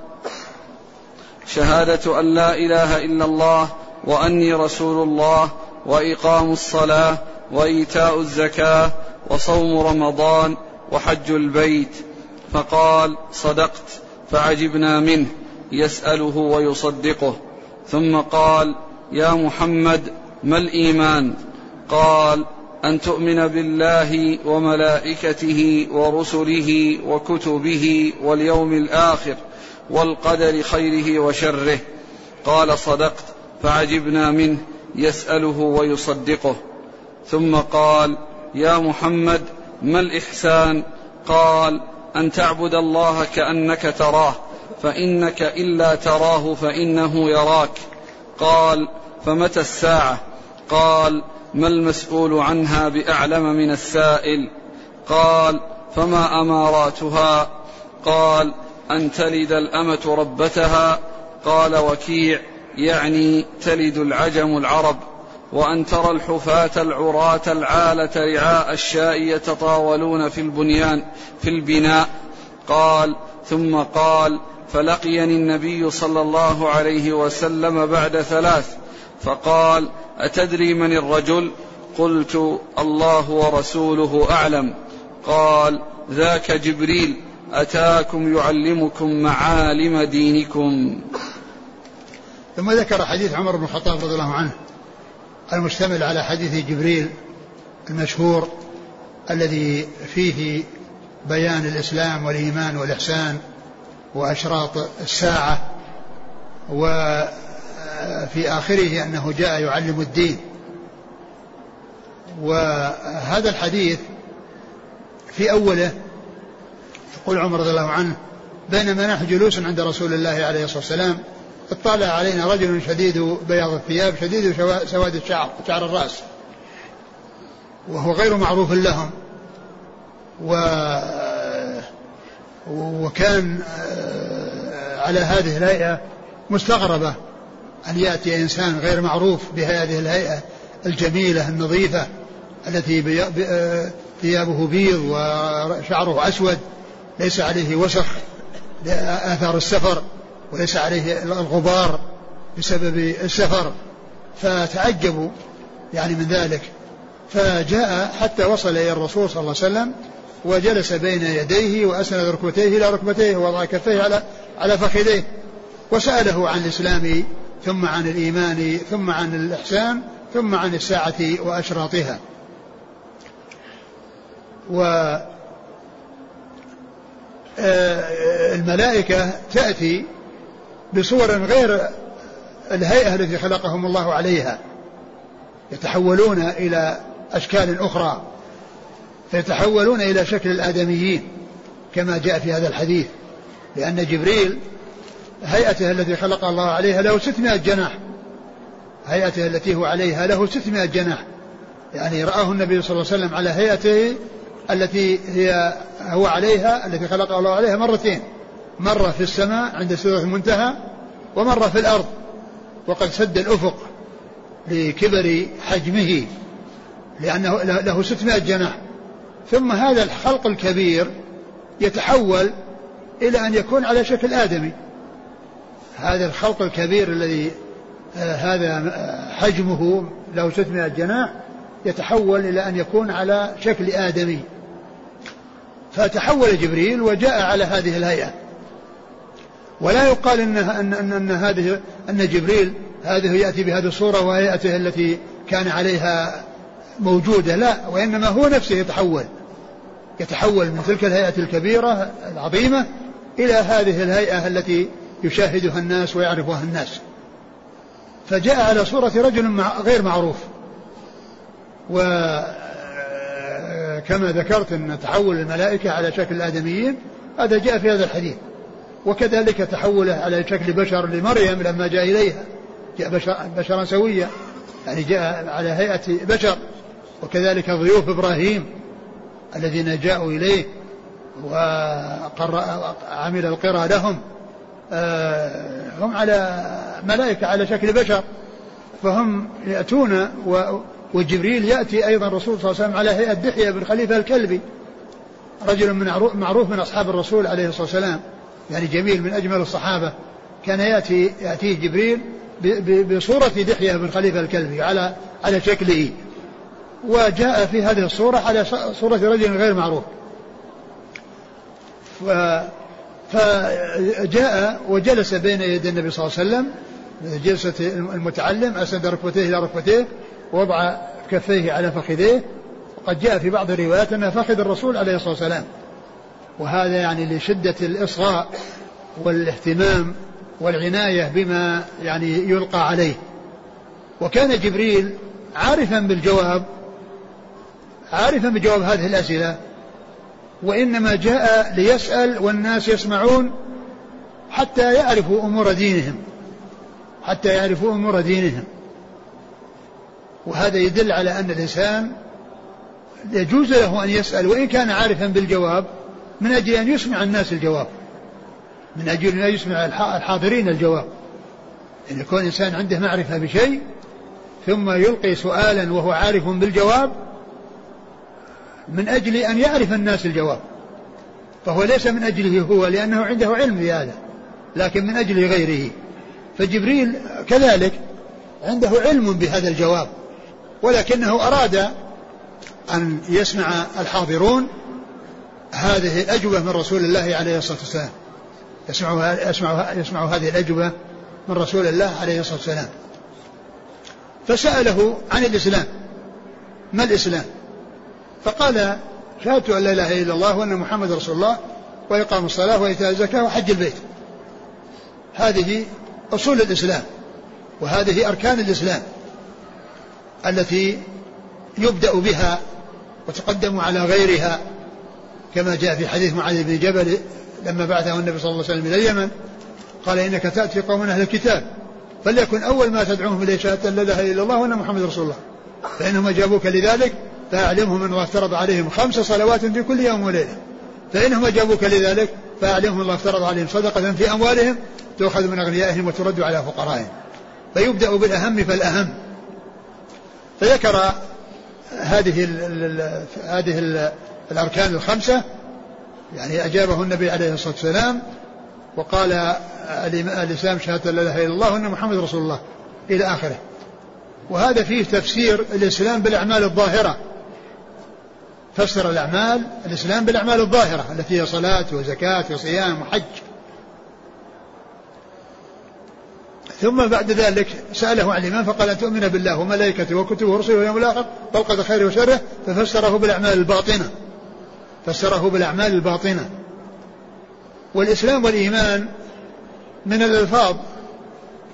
S1: شهادة أن لا إله إلا الله وأني رسول الله وإقام الصلاة وإيتاء الزكاة وصوم رمضان وحج البيت. فقال صدقت فعجبنا منه. يسأله ويصدقه. ثم قال يا محمد ما الإيمان؟ قال أن تؤمن بالله وملائكته ورسله وكتبه واليوم الآخر والقدر خيره وشره. قال صدقت فعجبنا منه يسأله ويصدقه. ثم قال يا محمد ما الإحسان؟ قال أن تعبد الله كأنك تراه. فإنك إلا تراه فإنه يراك. قال فمتى الساعة؟ قال ما المسؤول عنها بأعلم من السائل؟ قال فما أماراتها؟ قال أن تلد الأمة ربتها؟ قال وكيع يعني تلد العجم العرب. وأن ترى الحفاة العراة العالة رعاء الشاء يتطاولون في البنيان في البناء. قال ثم قال فلقيني النبي صلى الله عليه وسلم بعد ثلاث فقال أتدري من الرجل؟ قلت الله ورسوله أعلم. قال ذاك جبريل أتاكم يعلمكم معالم دينكم.
S2: ثم ذكر حديث عمر بن الخطاب رضي الله عنه المشتمل على حديث جبريل المشهور الذي فيه بيان الإسلام والإيمان والإحسان. وأشراط الساعة وفي آخره أنه جاء يعلم الدين. وهذا الحديث في أوله يقول عمر رضي الله عنه بينما نحن جلوس عند رسول الله عليه الصلاة والسلام اطلع علينا رجل شديد بياض الثياب شديد سواد الشعر شعر الرأس وهو غير معروف لهم. و وكان آه، على هذه الهيئة مستغربة أن يأتي إنسان غير معروف بهذه الهيئة الجميلة النظيفة التي آه، ثيابه بيض وشعره أسود ليس عليه وسخ آثار السفر وليس عليه الغبار بسبب السفر. فتعجبوا يعني من ذلك. فجاء حتى وصل إلى الرسول صلى الله عليه وسلم وجلس بين يديه وأسند ركبتيه إلى ركبتيه ووضع كفيه على على فخذيه وسأله عن الإسلام ثم عن الإيمان ثم عن الإحسان ثم عن الساعة وأشراطها. و آه، الملائكة تأتي بصور غير الهيئة التي خلقهم الله عليها يتحولون إلى أشكال أخرى. فيتحولون إلى شكل الآدميين كما جاء في هذا الحديث لأن جبريل هيئته التي خلق الله عليها له ستمائة جناح. هيئته التي هو عليها له ستمائة جناح. يعني رآه النبي صلى الله عليه وسلم على هيئته التي هي هو عليها التي خلق الله عليها مرتين. مرة في السماء عند سورة المنتهى ومرة في الأرض. وقد سد الأفق لكبر حجمه لأنه له 600 جناح. ثم هذا الخلق الكبير يتحول إلى أن يكون على شكل آدمي. هذا الخلق الكبير الذي آه هذا آه، حجمه له 600 جناح يتحول إلى أن يكون على شكل آدمي. فتحول جبريل وجاء على هذه الهيئة. ولا يقال إن, أن, أن, أن هذه أن جبريل هذه يأتي بهذه الصورة وهيئته التي كان عليها موجودة لا وإنما هو نفسه يتحول يتحول من تلك الهيئة الكبيرة العظيمة إلى هذه الهيئة التي يشاهدها الناس ويعرفها الناس. فجاء على صورة رجل غير معروف. وكما ذكرت أن تحول الملائكة على شكل الآدميين هذا جاء في هذا الحديث. وكذلك تحوله على شكل بشر لمريم لما جاء إليها. جاء بشر بشرا سويا. يعني جاء على هيئة بشر. وكذلك ضيوف إبراهيم الذين جاءوا إليه وعمل القرى لهم آه، هم على ملائكة على شكل بشر فهم يأتون وجبريل يأتي أيضا الرسول صلى الله عليه وسلم على هيئة دحية بن خليفة الكلبي رجل من معروف من أصحاب الرسول عليه الصلاة والسلام يعني جميل من أجمل الصحابة كان يأتي يأتيه جبريل بصورة دحية بن خليفة الكلبي على على شكله. وجاء في هذه الصورة على صورة رجل غير معروف. فجاء وجلس بين يدي النبي صلى الله عليه وسلم جلسة المتعلم أسند ركبتيه إلى ركبتيه ووضع كفيه على فخذيه. وقد جاء في بعض الروايات أنها فخذ الرسول عليه الصلاة والسلام. وهذا يعني لشدة الإصغاء والاهتمام والعناية بما يعني يلقى عليه. وكان جبريل عارفا بالجواب عارفا بجواب هذه الأسئلة. وإنما جاء ليسأل والناس يسمعون حتى يعرفوا أمور دينهم. حتى يعرفوا أمور دينهم. وهذا يدل على أن الإنسان يجوز له أن يسأل وإن كان عارفا بالجواب من أجل أن يسمع الناس الجواب. من أجل أن يسمع الحاضرين الجواب. أن يكون إنسان عنده معرفة بشيء ثم يلقي سؤالا وهو عارف بالجواب من أجل أن يعرف الناس الجواب. فهو ليس من أجله هو لأنه عنده علم بهذا لكن من أجل غيره. فجبريل كذلك عنده علم بهذا الجواب ولكنه أراد أن يسمع الحاضرون هذه الأجوبة من رسول الله عليه الصلاة والسلام. يسمع يسمع يسمع هذه الأجوبة من رسول الله عليه الصلاة والسلام. فسأله عن الإسلام. ما الإسلام؟ فقال شهدت أن لا إله إلا الله وأن محمد رسول الله وإقام الصلاة وإيتاء الزكاة وحج البيت. هذه أصول الإسلام وهذه أركان الإسلام التي يبدأ بها وتقدم على غيرها كما جاء في حديث معاذ بن جبل لما بعثه النبي صلى الله عليه وسلم إلى اليمن قال إنك تأتي قوم أهل الكتاب فليكن أول ما تدعوهم إليه شهادة لا إله إلا الله وأن محمد رسول الله فإنهم أجابوك لذلك فأعلمهم أن الله افترض عليهم خمس صلوات في كل يوم وليلة. فإنهم أجابوك لذلك فأعلمهم الله افترض عليهم صدقة في أموالهم تؤخذ من أغنيائهم وترد على فقرائهم. فيبدأ بالأهم فالأهم. فذكر هذه ال هذه ال الأركان الخمسة يعني أجابه النبي عليه الصلاة والسلام وقال الإسلام شهادة لا إله إلا الله وأن محمد رسول الله إلى آخره. وهذا فيه تفسير الإسلام بالأعمال الظاهرة. فسر الأعمال الإسلام بالأعمال الظاهرة التي هي صلاة وزكاة وصيام وحج. ثم بعد ذلك سأله عن الإيمان فقال أن تؤمن بالله وملائكته وكتبه ورسله واليوم الآخر؟ طلقة خيره وشره. ففسره بالأعمال الباطنة. فسره بالأعمال الباطنة. والإسلام والإيمان من الألفاظ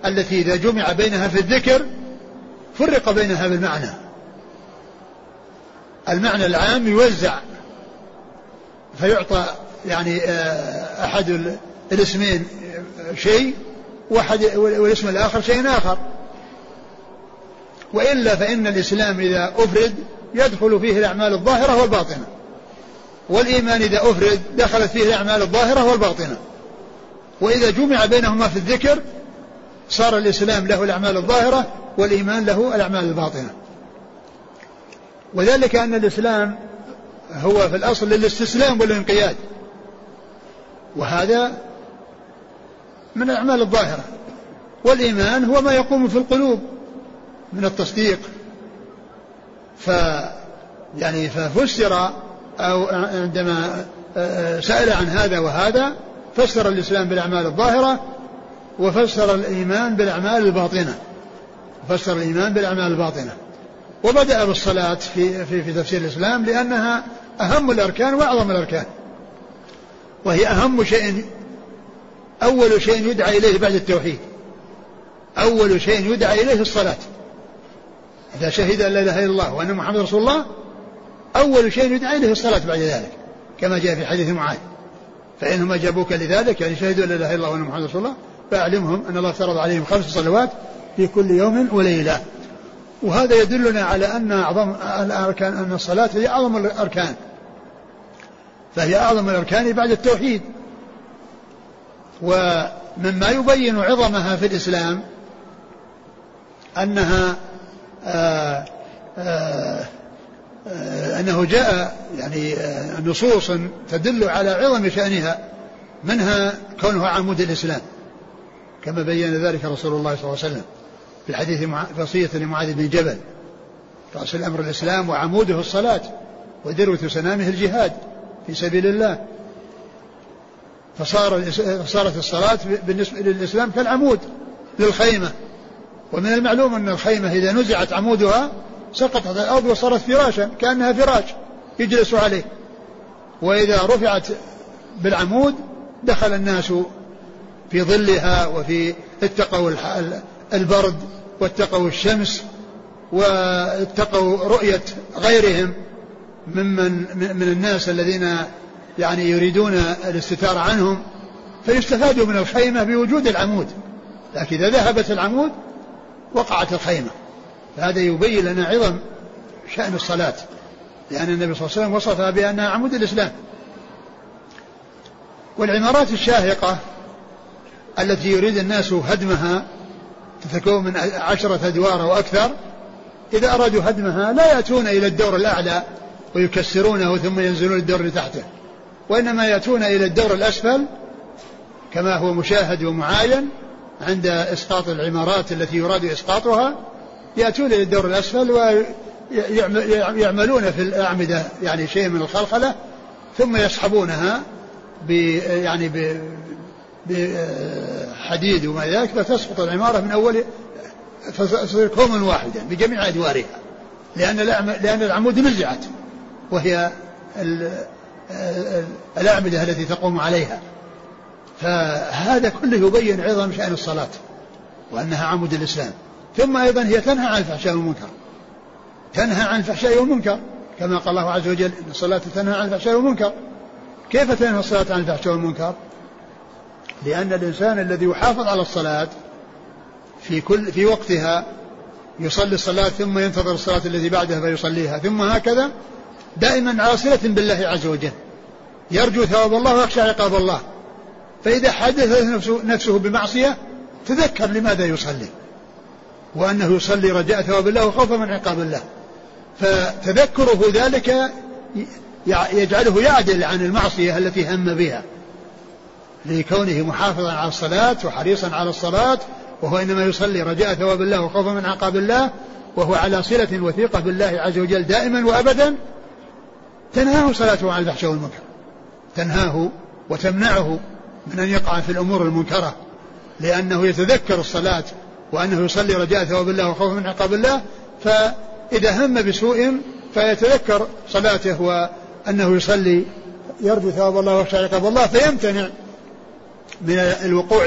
S2: التي إذا جمع بينها في الذكر فرق بينها بالمعنى. المعنى العام يوزع فيعطى يعني آه، أحد الاسمين شيء واحد والاسم الآخر شيء آخر. وإلا فإن الإسلام إذا أفرد يدخل فيه الأعمال الظاهرة والباطنة والإيمان إذا أفرد دخلت فيه الأعمال الظاهرة والباطنة. وإذا جمع بينهما في الذكر صار الإسلام له الأعمال الظاهرة والإيمان له الأعمال الباطنة. وذلك أن الإسلام هو في الأصل للاستسلام والانقياد. وهذا من الأعمال الظاهرة. والإيمان هو ما يقوم في القلوب من التصديق. ف يعني ففسر أو عندما سأل عن هذا وهذا فسر الإسلام بالأعمال الظاهرة وفسر الإيمان بالأعمال الباطنة. فسر الإيمان بالأعمال الباطنة. وبدأ بالصلاة في, في, في تفسير الإسلام لأنها أهم الأركان وأعظم الأركان. وهي أهم شيء أول شيء يدعى إليه بعد التوحيد. أول شيء يدعى إليه الصلاة. إذا شهد أن لا إله إلا الله وأن محمد رسول الله أول شيء يدعى إليه الصلاة بعد ذلك كما جاء في حديث معاذ. فإنهم أجابوك لذلك يعني شهدوا أن لا إله إلا الله وأن محمد رسول الله فأعلمهم أن الله افترض عليهم خمس صلوات في كل يوم وليلة. وهذا يدلنا على أن أعظم الأركان أن الصلاة هي أعظم الأركان. فهي أعظم الأركان بعد التوحيد. ومما يبين عظمها في الإسلام أنها آآ آآ أنه جاء يعني نصوص تدل على عظم شأنها منها كونها عمود الإسلام كما بين ذلك رسول الله صلى الله عليه وسلم. في الحديث وصية لمعاذ بن جبل. رأس الأمر الإسلام وعموده الصلاة وذروة سنامه الجهاد في سبيل الله. فصار صارت الصلاة بالنسبة للإسلام كالعمود للخيمة. ومن المعلوم أن الخيمة إذا نزعت عمودها سقطت الأرض وصارت فراشا كأنها فراش يجلس عليه. وإذا رفعت بالعمود دخل الناس في ظلها وفي اتقوا البرد واتقوا الشمس واتقوا رؤية غيرهم ممن من الناس الذين يعني يريدون الاستتار عنهم فيستفادوا من الخيمة بوجود العمود. لكن إذا ذهبت العمود وقعت الخيمة. فهذا يبين لنا عظم شأن الصلاة. لأن النبي صلى الله عليه وسلم وصفها بأنها عمود الإسلام. والعمارات الشاهقة التي يريد الناس هدمها تتكون من عشرة أدوار أو أكثر. إذا أرادوا هدمها لا يأتون إلى الدور الأعلى ويكسرونه ثم ينزلون الدور اللي تحته. وإنما يأتون إلى الدور الأسفل كما هو مشاهد ومعاين عند إسقاط العمارات التي يراد إسقاطها. يأتون إلى الدور الأسفل ويعملون في الأعمدة يعني شيء من الخلخلة ثم يسحبونها ب يعني ب بحديد وما ذلك فتسقط العمارة من أول فتصير كوما واحدا بجميع أدوارها لأن لأن العمود نزعت وهي الأعمدة التي تقوم عليها. فهذا كله يبين عظم شأن الصلاة وأنها عمود الإسلام. ثم أيضا هي تنهى عن الفحشاء والمنكر. تنهى عن الفحشاء والمنكر كما قال الله عز وجل إن الصلاة تنهى عن الفحشاء والمنكر. كيف تنهى الصلاة عن الفحشاء والمنكر؟ لأن الإنسان الذي يحافظ على الصلاة في كل في وقتها يصلي الصلاة ثم ينتظر الصلاة التي بعدها فيصليها ثم هكذا دائما على صلة بالله عز وجل. يرجو ثواب الله ويخشى عقاب الله. فإذا حدث نفسه, نفسه بمعصية تذكر لماذا يصلي. وأنه يصلي رجاء ثواب الله وخوفا من عقاب الله. فتذكره ذلك يجعله يعدل عن المعصية التي هم بها. لكونه محافظا على الصلاة وحريصا على الصلاة وهو إنما يصلي رجاء ثواب الله وخوفا من عقاب الله وهو على صلة وثيقة بالله عز وجل دائما وأبدا تنهاه صلاته عن الفحشاء والمنكر. تنهاه وتمنعه من أن يقع في الأمور المنكرة لأنه يتذكر الصلاة وأنه يصلي رجاء ثواب الله وخوفا من عقاب الله فإذا هم بسوء فيتذكر صلاته وأنه يصلي يرجو ثواب الله ويخشى عقاب الله فيمتنع من الوقوع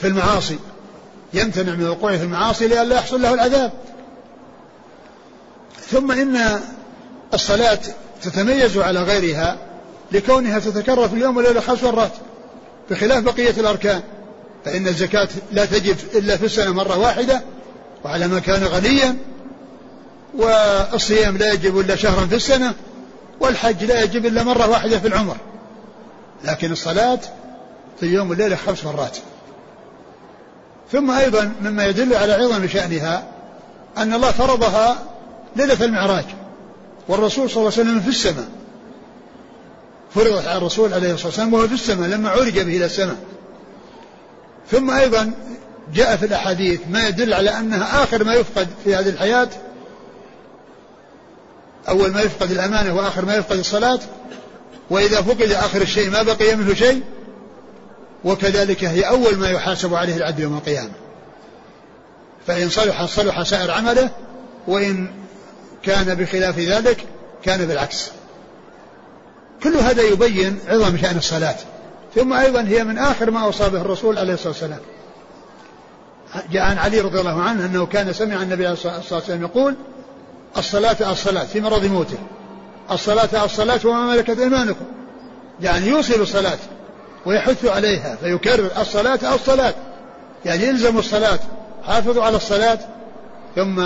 S2: في المعاصي. يمتنع من الوقوع في المعاصي لئلا يحصل له العذاب. ثم إن الصلاة تتميز على غيرها لكونها تتكرر في اليوم والليلة خمس مرات بخلاف بقية الأركان. فإن الزكاة لا تجب إلا في السنة مرة واحدة وعلى ما كان غنيا والصيام لا يجب إلا شهرا في السنة والحج لا يجب إلا مرة واحدة في العمر. لكن الصلاة في اليوم والليلة خمس مرات. ثم أيضا مما يدل على عظم شأنها أن الله فرضها ليلة المعراج والرسول صلى الله عليه وسلم في السماء. فرضت على الرسول عليه الصلاة والسلام وهو في السماء لما عرج به إلى السماء. ثم أيضا جاء في الأحاديث ما يدل على أنها آخر ما يفقد في هذه الحياة. أول ما يفقد الأمانة وآخر ما يفقد الصلاة. وإذا فقد آخر الشيء ما بقي منه شيء. وكذلك هي أول ما يحاسب عليه العبد يوم القيامة. فإن صلح صلح سائر عمله وإن كان بخلاف ذلك كان بالعكس. كل هذا يبين عظم شأن الصلاة. ثم أيضا هي من آخر ما أوصى به الرسول عليه الصلاة والسلام. جاء عن علي رضي الله عنه أنه كان سمع النبي عليه الصلاة والسلام يقول الصلاة الصلاة في مرض موته. الصلاة الصلاة وما ملكت أيمانكم. يعني يوصل الصلاة. ويحث عليها فيكرر الصلاة الصلاة. يعني يلزم الصلاة حافظوا على الصلاة. ثم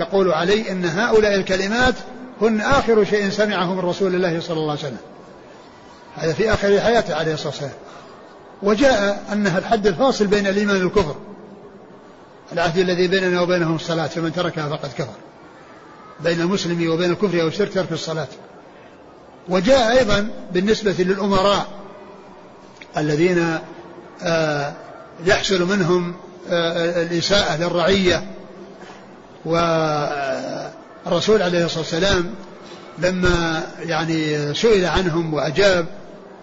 S2: يقول علي أن هؤلاء الكلمات هن آخر شيء سمعه من رسول الله صلى الله عليه وسلم. هذا في آخر حياته عليه الصلاة والسلام. وجاء أنها الحد الفاصل بين الإيمان والكفر. العهد الذي بيننا وبينهم الصلاة فمن تركها فقد كفر. بين المسلم وبين الكفر أو الشرك ترك الصلاة. وجاء أيضا بالنسبة للأمراء. الذين آه، يحصل منهم آه، الإساءة للرعية. والرسول عليه الصلاة والسلام لما يعني سئل عنهم وأجاب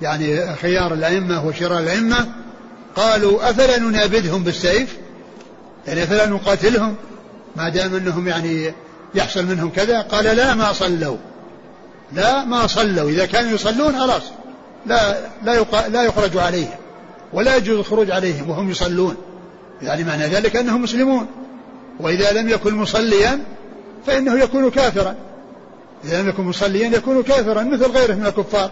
S2: يعني خيار الأئمة وشرار الأئمة قالوا أفلا ننابذهم بالسيف؟ يعني أفلا نقاتلهم؟ ما دام أنهم يعني يحصل منهم كذا قال لا ما صلوا. لا ما صلوا. إذا كانوا يصلون خلاص. لا لا لا يخرج عليهم ولا يجوز الخروج عليهم وهم يصلون. يعني معنى ذلك أنهم مسلمون. وإذا لم يكن مصليا فإنه يكون كافرا. إذا لم يكن مصليا يكون كافرا مثل غيره من الكفار.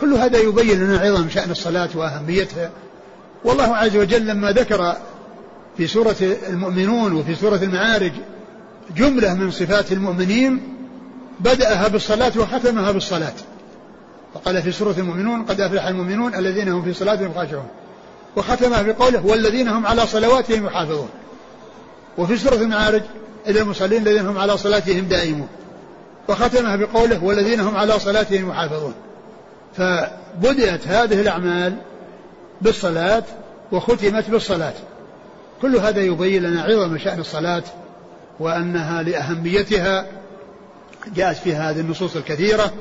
S2: كل هذا يبين لنا عظم شأن الصلاة وأهميتها. والله عز وجل لما ذكر في سورة المؤمنون وفي سورة المعارج جملة من صفات المؤمنين بدأها بالصلاة وختمها بالصلاة. فقال في سورة المؤمنون قد أفلح المؤمنون الذين هم في صلاتهم خاشعون. وختمها بقوله والذين هم على صلواتهم يحافظون. وفي سورة المعارج إلى المصلين الذين هم على صلاتهم دائمون. وختمها بقوله والذين هم على صلاتهم يحافظون. فبدأت هذه الأعمال بالصلاة وختمت بالصلاة. كل هذا يبين لنا عظم شأن الصلاة وأنها لأهميتها جاءت فيها هذه النصوص الكثيرة.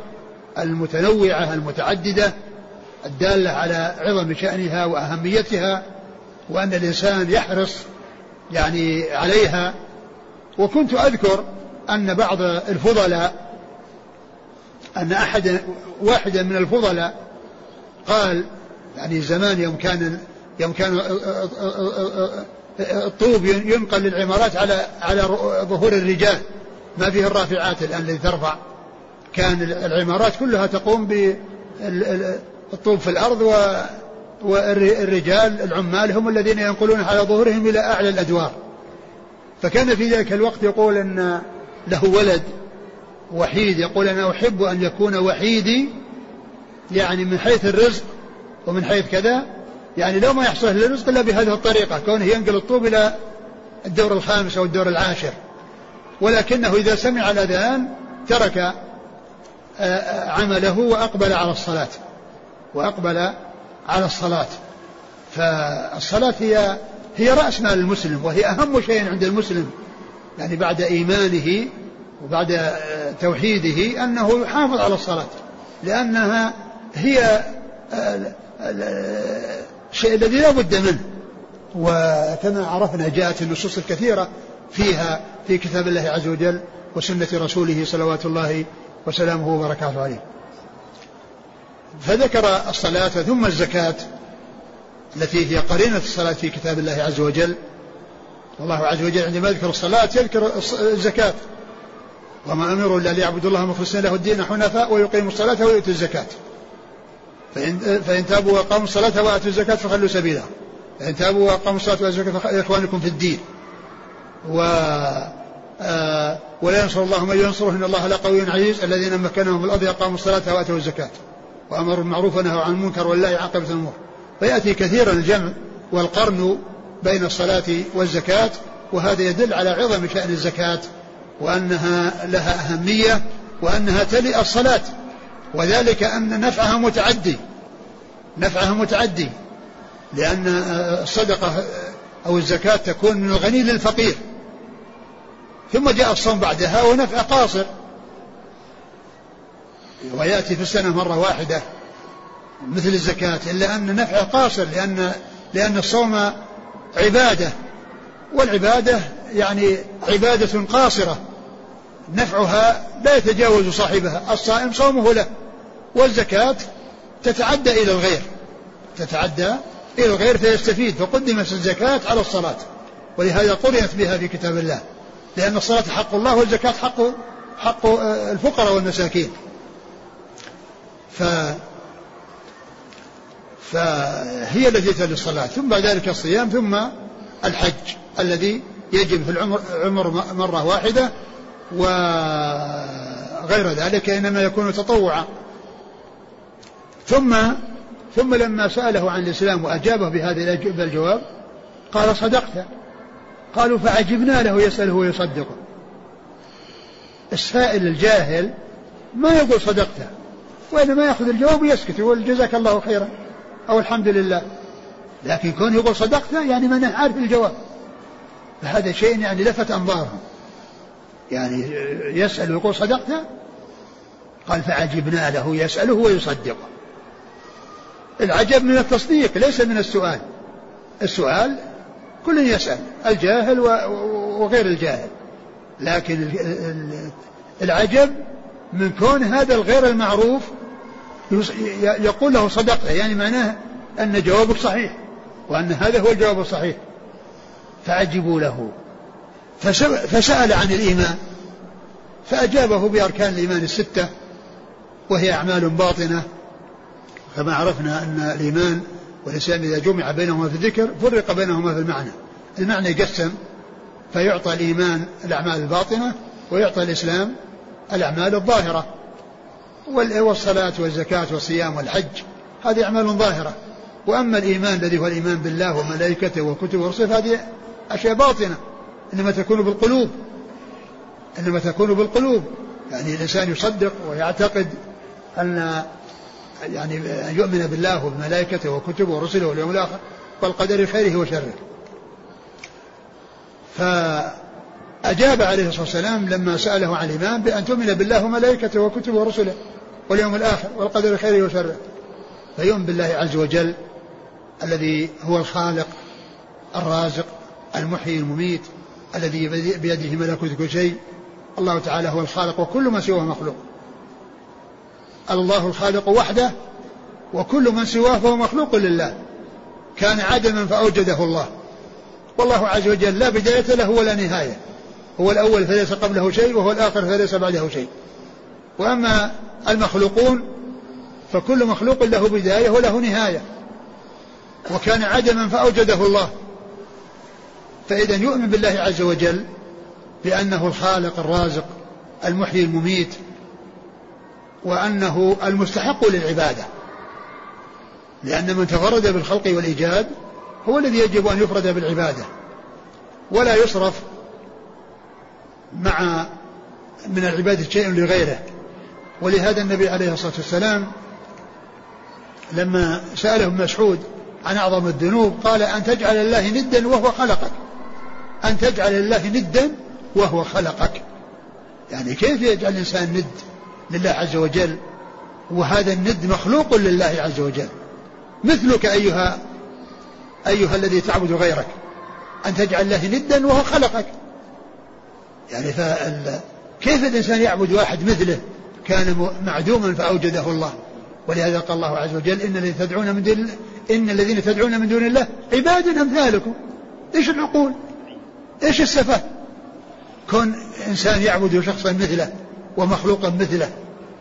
S2: المتنوعة المتعددة الدالة على عظم شأنها وأهميتها وأن الإنسان يحرص يعني عليها. وكنت أذكر أن بعض الفضلاء أن أحد واحدا من الفضلاء قال يعني زمان يوم كان يوم كان الطوب ينقل للعمارات على على ظهور الرجال. ما فيه الرافعات الآن التي ترفع. كان العمارات كلها تقوم بالطوب في الأرض والرجال العمال هم الذين ينقلون على ظهورهم إلى أعلى الأدوار. فكان في ذلك الوقت يقول أن له ولد وحيد يقول أنا أحب أن يكون وحيدي يعني من حيث الرزق ومن حيث كذا يعني لو ما يحصل الرزق إلا بهذه الطريقة كونه ينقل الطوب إلى الدور الخامس أو الدور العاشر. ولكنه إذا سمع الأذان ترك عمله وأقبل على الصلاة. وأقبل على الصلاة. فالصلاة هي هي رأس مال المسلم وهي أهم شيء عند المسلم. يعني بعد إيمانه وبعد آه، توحيده أنه يحافظ على الصلاة. لأنها هي الشيء الذي لا بد منه. وكما عرفنا جاءت النصوص الكثيرة فيها في كتاب الله عز وجل وسنة رسوله صلوات الله وسلامه وبركاته عليه. فذكر الصلاة ثم الزكاة التي هي قرينة الصلاة في كتاب الله عز وجل. والله عز وجل عندما يذكر الصلاة يذكر الزكاة. وما أمروا إلا ليعبدوا الله مخلصين له الدين حنفاء ويقيموا الصلاة ويؤتوا الزكاة. فإن, فإن تابوا وأقاموا الصلاة وآتوا الزكاة فخلوا سبيلهم فإن تابوا وأقاموا الصلاة وآتوا الزكاة فإخوانكم في الدين. و آه ولا ينصر الله من ينصره إن الله لقوي عزيز. الذين مكنهم في الأرض أقاموا الصلاة وآتوا الزكاة وأمروا بالمعروف ونهوا عن المنكر ولله عاقبة الأمور. فيأتي كثيرا الجمع والقرن بين الصلاة والزكاة وهذا يدل على عظم شأن الزكاة وأنها لها أهمية وأنها تلي الصلاة. وذلك أن نفعها متعدي. نفعها متعدي لأن الصدقة أو الزكاة تكون من الغني للفقير. ثم جاء الصوم بعدها ونفع قاصر. ويأتي في السنة مرة واحدة مثل الزكاة إلا أن نفعه قاصر لأن لأن الصوم عبادة. والعبادة يعني عبادة قاصرة. نفعها لا يتجاوز صاحبها الصائم صومه له. والزكاة تتعدى إلى الغير. تتعدى إلى الغير فيستفيد فقدمت الزكاة على الصلاة. ولهذا قرنت بها في كتاب الله. لأن الصلاة حق الله والزكاة حق حق الفقراء والمساكين. ف فهي التي تلي الصلاة. ثم بعد ذلك الصيام ثم الحج الذي يجب في العمر عمر مرة واحدة وغير ذلك إنما يكون تطوعا. ثم ثم لما سأله عن الإسلام وأجابه بهذا الجواب قال صدقت. قالوا فعجبنا له يسأله ويصدقه. السائل الجاهل ما يقول صدقت وإنما يأخذ الجواب ويسكت يقول جزاك الله خيرا أو الحمد لله. لكن كون يقول صدقت يعني من عارف الجواب. فهذا شيء يعني لفت أنظارهم يعني يسأل ويقول صدقت قال فعجبنا له يسأله ويصدقه. العجب من التصديق ليس من السؤال. السؤال كل يسأل الجاهل وغير الجاهل. لكن العجب من كون هذا الغير المعروف يقول له صدقت يعني معناه أن جوابك صحيح وأن هذا هو الجواب الصحيح. فعجبوا له. فسأل عن الإيمان. فأجابه بأركان الإيمان الستة وهي أعمال باطنة. كما عرفنا أن الإيمان والإسلام إذا جمع بينهما في الذكر فرق بينهما في المعنى. المعنى يقسم فيعطى الإيمان الأعمال الباطنة ويعطى الإسلام الأعمال الظاهرة. والصلاة والزكاة والصيام والحج هذه أعمال ظاهرة. وأما الإيمان الذي هو الإيمان بالله وملائكته وكتبه ورسله فهذه أشياء باطنة. إنما تكون بالقلوب. إنما تكون بالقلوب. يعني الإنسان يصدق ويعتقد أن يعني أن يؤمن بالله وبملائكته وكتبه ورسله واليوم الآخر والقدر خيره وشره. فأجاب عليه الصلاة والسلام لما سأله عن الإيمان بأن تؤمن بالله وملائكته وكتبه ورسله واليوم الآخر والقدر خيره وشره. فيؤمن بالله عز وجل الذي هو الخالق الرازق المحيي المميت الذي بيده ملكوت كل شيء. الله تعالى هو الخالق وكل ما سواه مخلوق. الله الخالق وحده وكل من سواه فهو مخلوق لله. كان عدما فأوجده الله. والله عز وجل لا بداية له ولا نهاية. هو الأول فليس قبله شيء وهو الآخر فليس بعده شيء. وأما المخلوقون فكل مخلوق له بداية وله نهاية. وكان عدما فأوجده الله. فإذا يؤمن بالله عز وجل بأنه الخالق الرازق المحيي المميت وأنه المستحق للعبادة. لأن من تفرد بالخلق والإيجاد هو الذي يجب أن يفرد بالعبادة. ولا يصرف مع من العبادة شيء لغيره. ولهذا النبي عليه الصلاة والسلام لما سأله مسعود عن أعظم الذنوب قال أن تجعل الله ندا وهو خلقك. أن تجعل الله ندا وهو خلقك. يعني كيف يجعل الإنسان ند؟ لله عز وجل وهذا الند مخلوق لله عز وجل. مثلك أيها أيها الذي تعبد غيرك أن تجعل الله ندا وهو خلقك. يعني فال كيف الإنسان يعبد واحد مثله كان معدوما فأوجده الله؟ ولهذا قال الله عز وجل إن الذين تدعون من دون إن الذين تدعون من دون الله عباد أمثالكم. إيش العقول؟ إيش السفة كون إنسان يعبد شخصا مثله ومخلوقا مثله.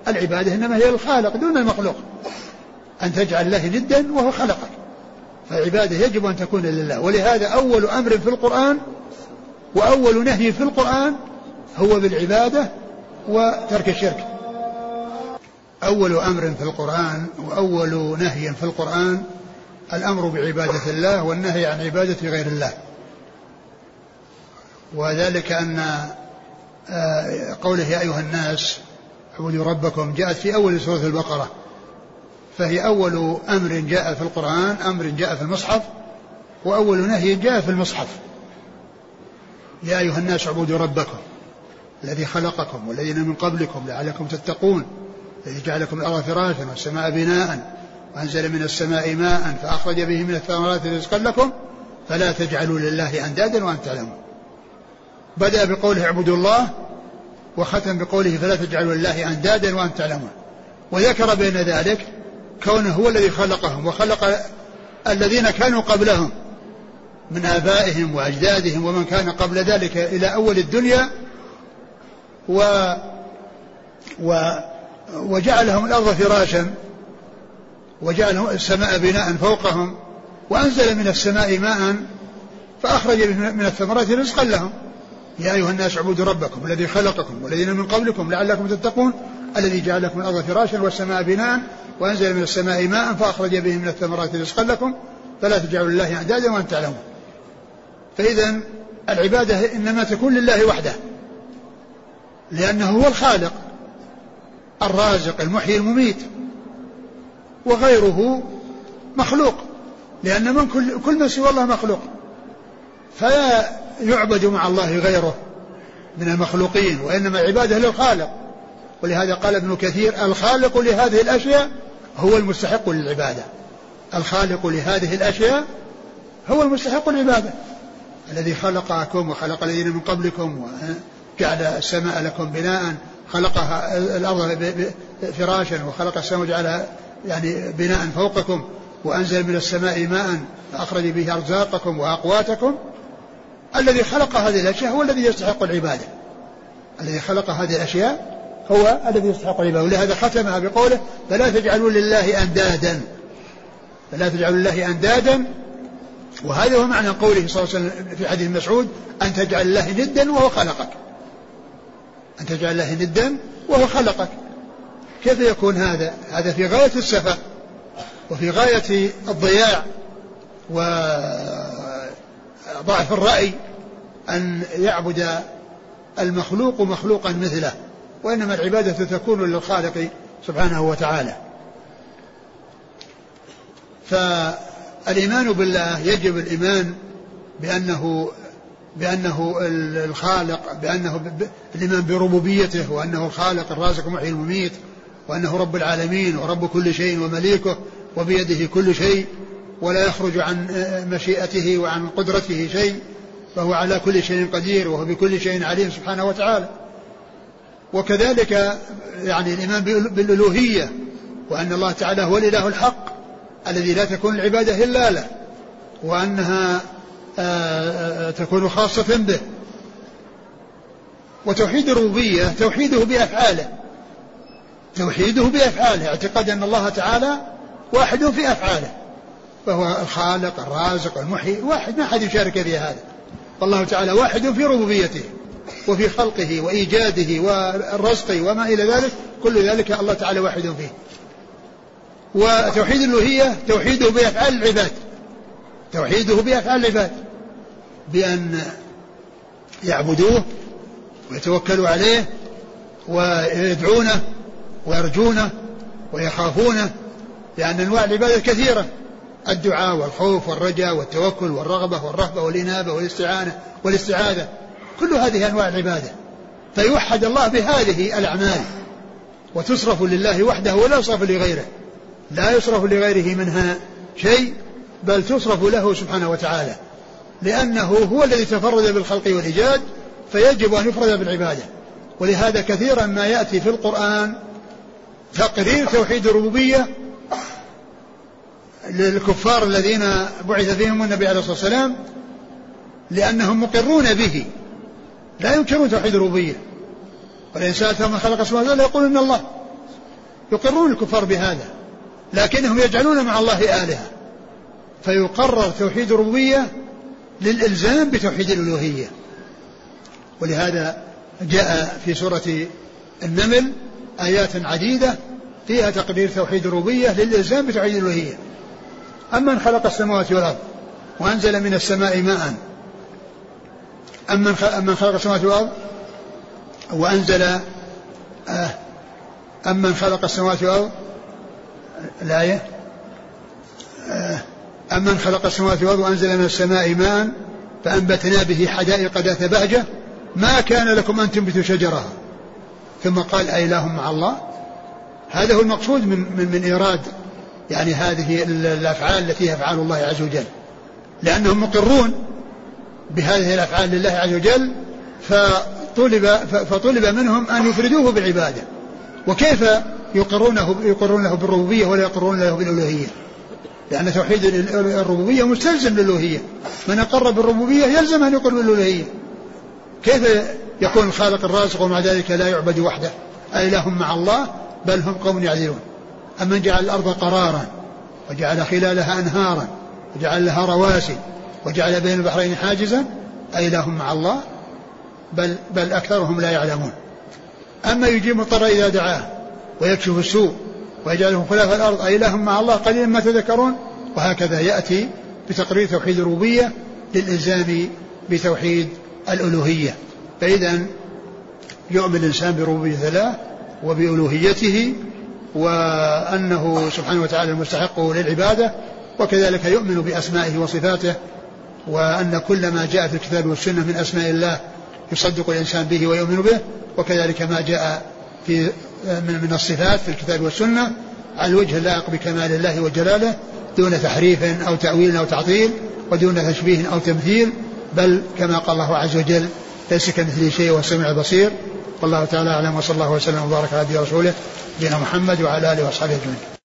S2: العبادة إنما هي الخالق دون المخلوق. أن تجعل الله ندا وهو خلقك. فالعبادة يجب أن تكون لله. ولهذا أول أمر في القرآن وأول نهي في القرآن هو بالعبادة وترك الشرك. أول أمر في القرآن وأول نهي في القرآن الأمر بعبادة الله والنهي عن عبادة غير الله. وذلك أن قوله يا أيها الناس اعبدوا ربكم جاءت في أول سورة البقرة فهي أول أمر جاء في القرآن أمر جاء في المصحف وأول نهي جاء في المصحف. يا أيها الناس اعبدوا ربكم الذي خلقكم والذين من قبلكم لعلكم تتقون الذي جعلكم الأرض فراشا والسماء بناء وأنزل من السماء ماء فأخرج به من الثمرات رزقا لكم فلا تجعلوا لله أندادا وأنتم تعلمون. بدأ بقوله اعبدوا الله وختم بقوله فلا تجعلوا لله أندادا وأنتم تعلمون. وذكر بين ذلك كونه هو الذي خلقهم وخلق الذين كانوا قبلهم من آبائهم وأجدادهم ومن كان قبل ذلك إلى أول الدنيا و, و وجعلهم الأرض فراشا وجعلهم السماء بناء فوقهم وأنزل من السماء ماء فأخرج من الثمرات رزقا لهم. يا أيها الناس اعبدوا ربكم الذي خلقكم والذين من قبلكم لعلكم تتقون الذي جعل لكم الأرض فراشا والسماء بناء وأنزل من السماء ماء فأخرج به من الثمرات رزقا لكم. فلا تجعلوا لله أعدادا وأنتم تعلمون. فإذا العبادة إنما تكون لله وحده لأنه هو الخالق الرازق المحيي المميت وغيره مخلوق لأن من كل, كل من سوى الله مخلوق. فلا يعبد مع الله غيره من المخلوقين وإنما العبادة للخالق. ولهذا قال ابن كثير الخالق لهذه الأشياء هو المستحق للعبادة. الخالق لهذه الأشياء هو المستحق للعبادة. الذي خلقكم وخلق الذين من قبلكم وجعل السماء لكم بناء خلقها الأرض فراشا وخلق السماء وجعلها يعني بناء فوقكم وأنزل من السماء ماء فأخرج به أرزاقكم وأقواتكم. الذي خلق هذه الأشياء هو الذي يستحق العبادة. الذي خلق هذه الأشياء هو الذي يستحق العبادة. ولهذا ختمها بقوله فلا تجعلوا لله أندادا. فلا تجعلوا لله أندادا. وهذا هو معنى قوله صلى الله عليه وسلم في حديث مسعود أن تجعل الله ندا وهو خلقك. أن تجعل الله ندا وهو خلقك. كيف يكون هذا؟ هذا في غاية السفة وفي غاية الضياع وضعف الرأي أن يعبد المخلوق مخلوقا مثله وإنما العبادة تكون للخالق سبحانه وتعالى. فالإيمان بالله يجب الإيمان بأنه بأنه الخالق بأنه الإيمان بربوبيته وأنه الخالق الرازق المحيي المميت وأنه رب العالمين ورب كل شيء ومليكه وبيده كل شيء. ولا يخرج عن مشيئته وعن قدرته شيء فهو على كل شيء قدير وهو بكل شيء عليم سبحانه وتعالى. وكذلك يعني الإيمان بالألوهية وأن الله تعالى هو الإله الحق الذي لا تكون العبادة إلا له وأنها آه، آه، تكون خاصة به. وتوحيد الربوبية توحيده بأفعاله. توحيده بأفعاله اعتقاد أن الله تعالى واحد في أفعاله. فهو الخالق الرازق المحيي واحد ما أحد يشارك في هذا فالله تعالى واحد في ربوبيته وفي خلقه وإيجاده والرزق وما إلى ذلك كل ذلك الله تعالى واحد فيه. وتوحيد الألوهية توحيده بأفعال العباد. توحيده بأفعال العباد. بأن يعبدوه ويتوكلوا عليه ويدعونه ويرجونه ويخافونه لأن أنواع العبادة كثيرة. الدعاء والخوف والرجاء والتوكل والرغبة والرهبة والإنابة والاستعانة والاستعاذة. كل هذه أنواع العبادة. فيوحد الله بهذه الأعمال. وتصرف لله وحده ولا يصرف لغيره. لا يصرف لغيره منها شيء بل تصرف له سبحانه وتعالى. لأنه هو الذي تفرد بالخلق والإيجاد فيجب أن يفرد بالعبادة. ولهذا كثيرا ما يأتي في القرآن تقرير توحيد الربوبية للكفار الذين بعث فيهم النبي عليه الصلاة والسلام لأنهم مقرون به. لا ينكرون توحيد الربوبية. ولئن سألتهم من خلق السماوات والأرض يقولون الله. يقرون الكفار بهذا. لكنهم يجعلون مع الله آلهة. فيقرر توحيد الربوبية للإلزام بتوحيد الألوهية. ولهذا جاء في سورة النمل آيات عديدة فيها تقرير توحيد الربوبية للإلزام بتوحيد الألوهية. أمن خلق السماوات والأرض وأنزل من السماء ماء. أمن خلق السماوات والأرض وأنزل آه أمن خلق السماوات والأرض الآية آه أمن خلق السماوات والأرض وأنزل من السماء ماء فأنبتنا به حدائق ذات بهجة ما كان لكم أن تنبتوا شجرها. ثم قال أإله مع الله؟ هذا هو المقصود من, من, من إيراد يعني هذه الأفعال التي هي أفعال الله عز وجل. لأنهم مقرون بهذه الأفعال لله عز وجل فطلب, فطلب منهم أن يفردوه بالعبادة. وكيف يقرونه يقرون له بالربوبية ولا يقرون له بالألوهية؟ لأن توحيد الربوبية مستلزم للألوهية. من أقر بالربوبية يلزم أن يقر بالألوهية. كيف يكون الخالق الرازق ومع ذلك لا يعبد وحده؟ أإله مع الله بل هم قوم يعدلون. أمن جعل الأرض قرارا وجعل خلالها أنهارا وجعل لها رواسي وجعل بين البحرين حاجزا أإله مع الله بل, بل أكثرهم لا يعلمون. أما يجيب الضر إذا دعاه ويكشف السوء ويجعلهم خلاف الأرض أإله مع الله قليلا ما تذكرون وهكذا يأتي بتقرير توحيد الربوبية للإلزام بتوحيد الألوهية. فإذا يؤمن الإنسان بربوبية الله وبألوهيته وأنه سبحانه وتعالى المستحق للعبادة وكذلك يؤمن بأسمائه وصفاته وأن كل ما جاء في الكتاب والسنة من أسماء الله يصدق الإنسان به ويؤمن به وكذلك ما جاء في من الصفات في الكتاب والسنة على الوجه اللائق بكمال الله وجلاله دون تحريف أو تأويل أو تعطيل ودون تشبيه أو تمثيل بل كما قال الله عز وجل ليس كمثله شيء وهو السميع البصير والله تعالى أعلم وصلى الله وسلم وبارك على رسوله نبينا محمد وعلى آله وأصحابه أجمعين.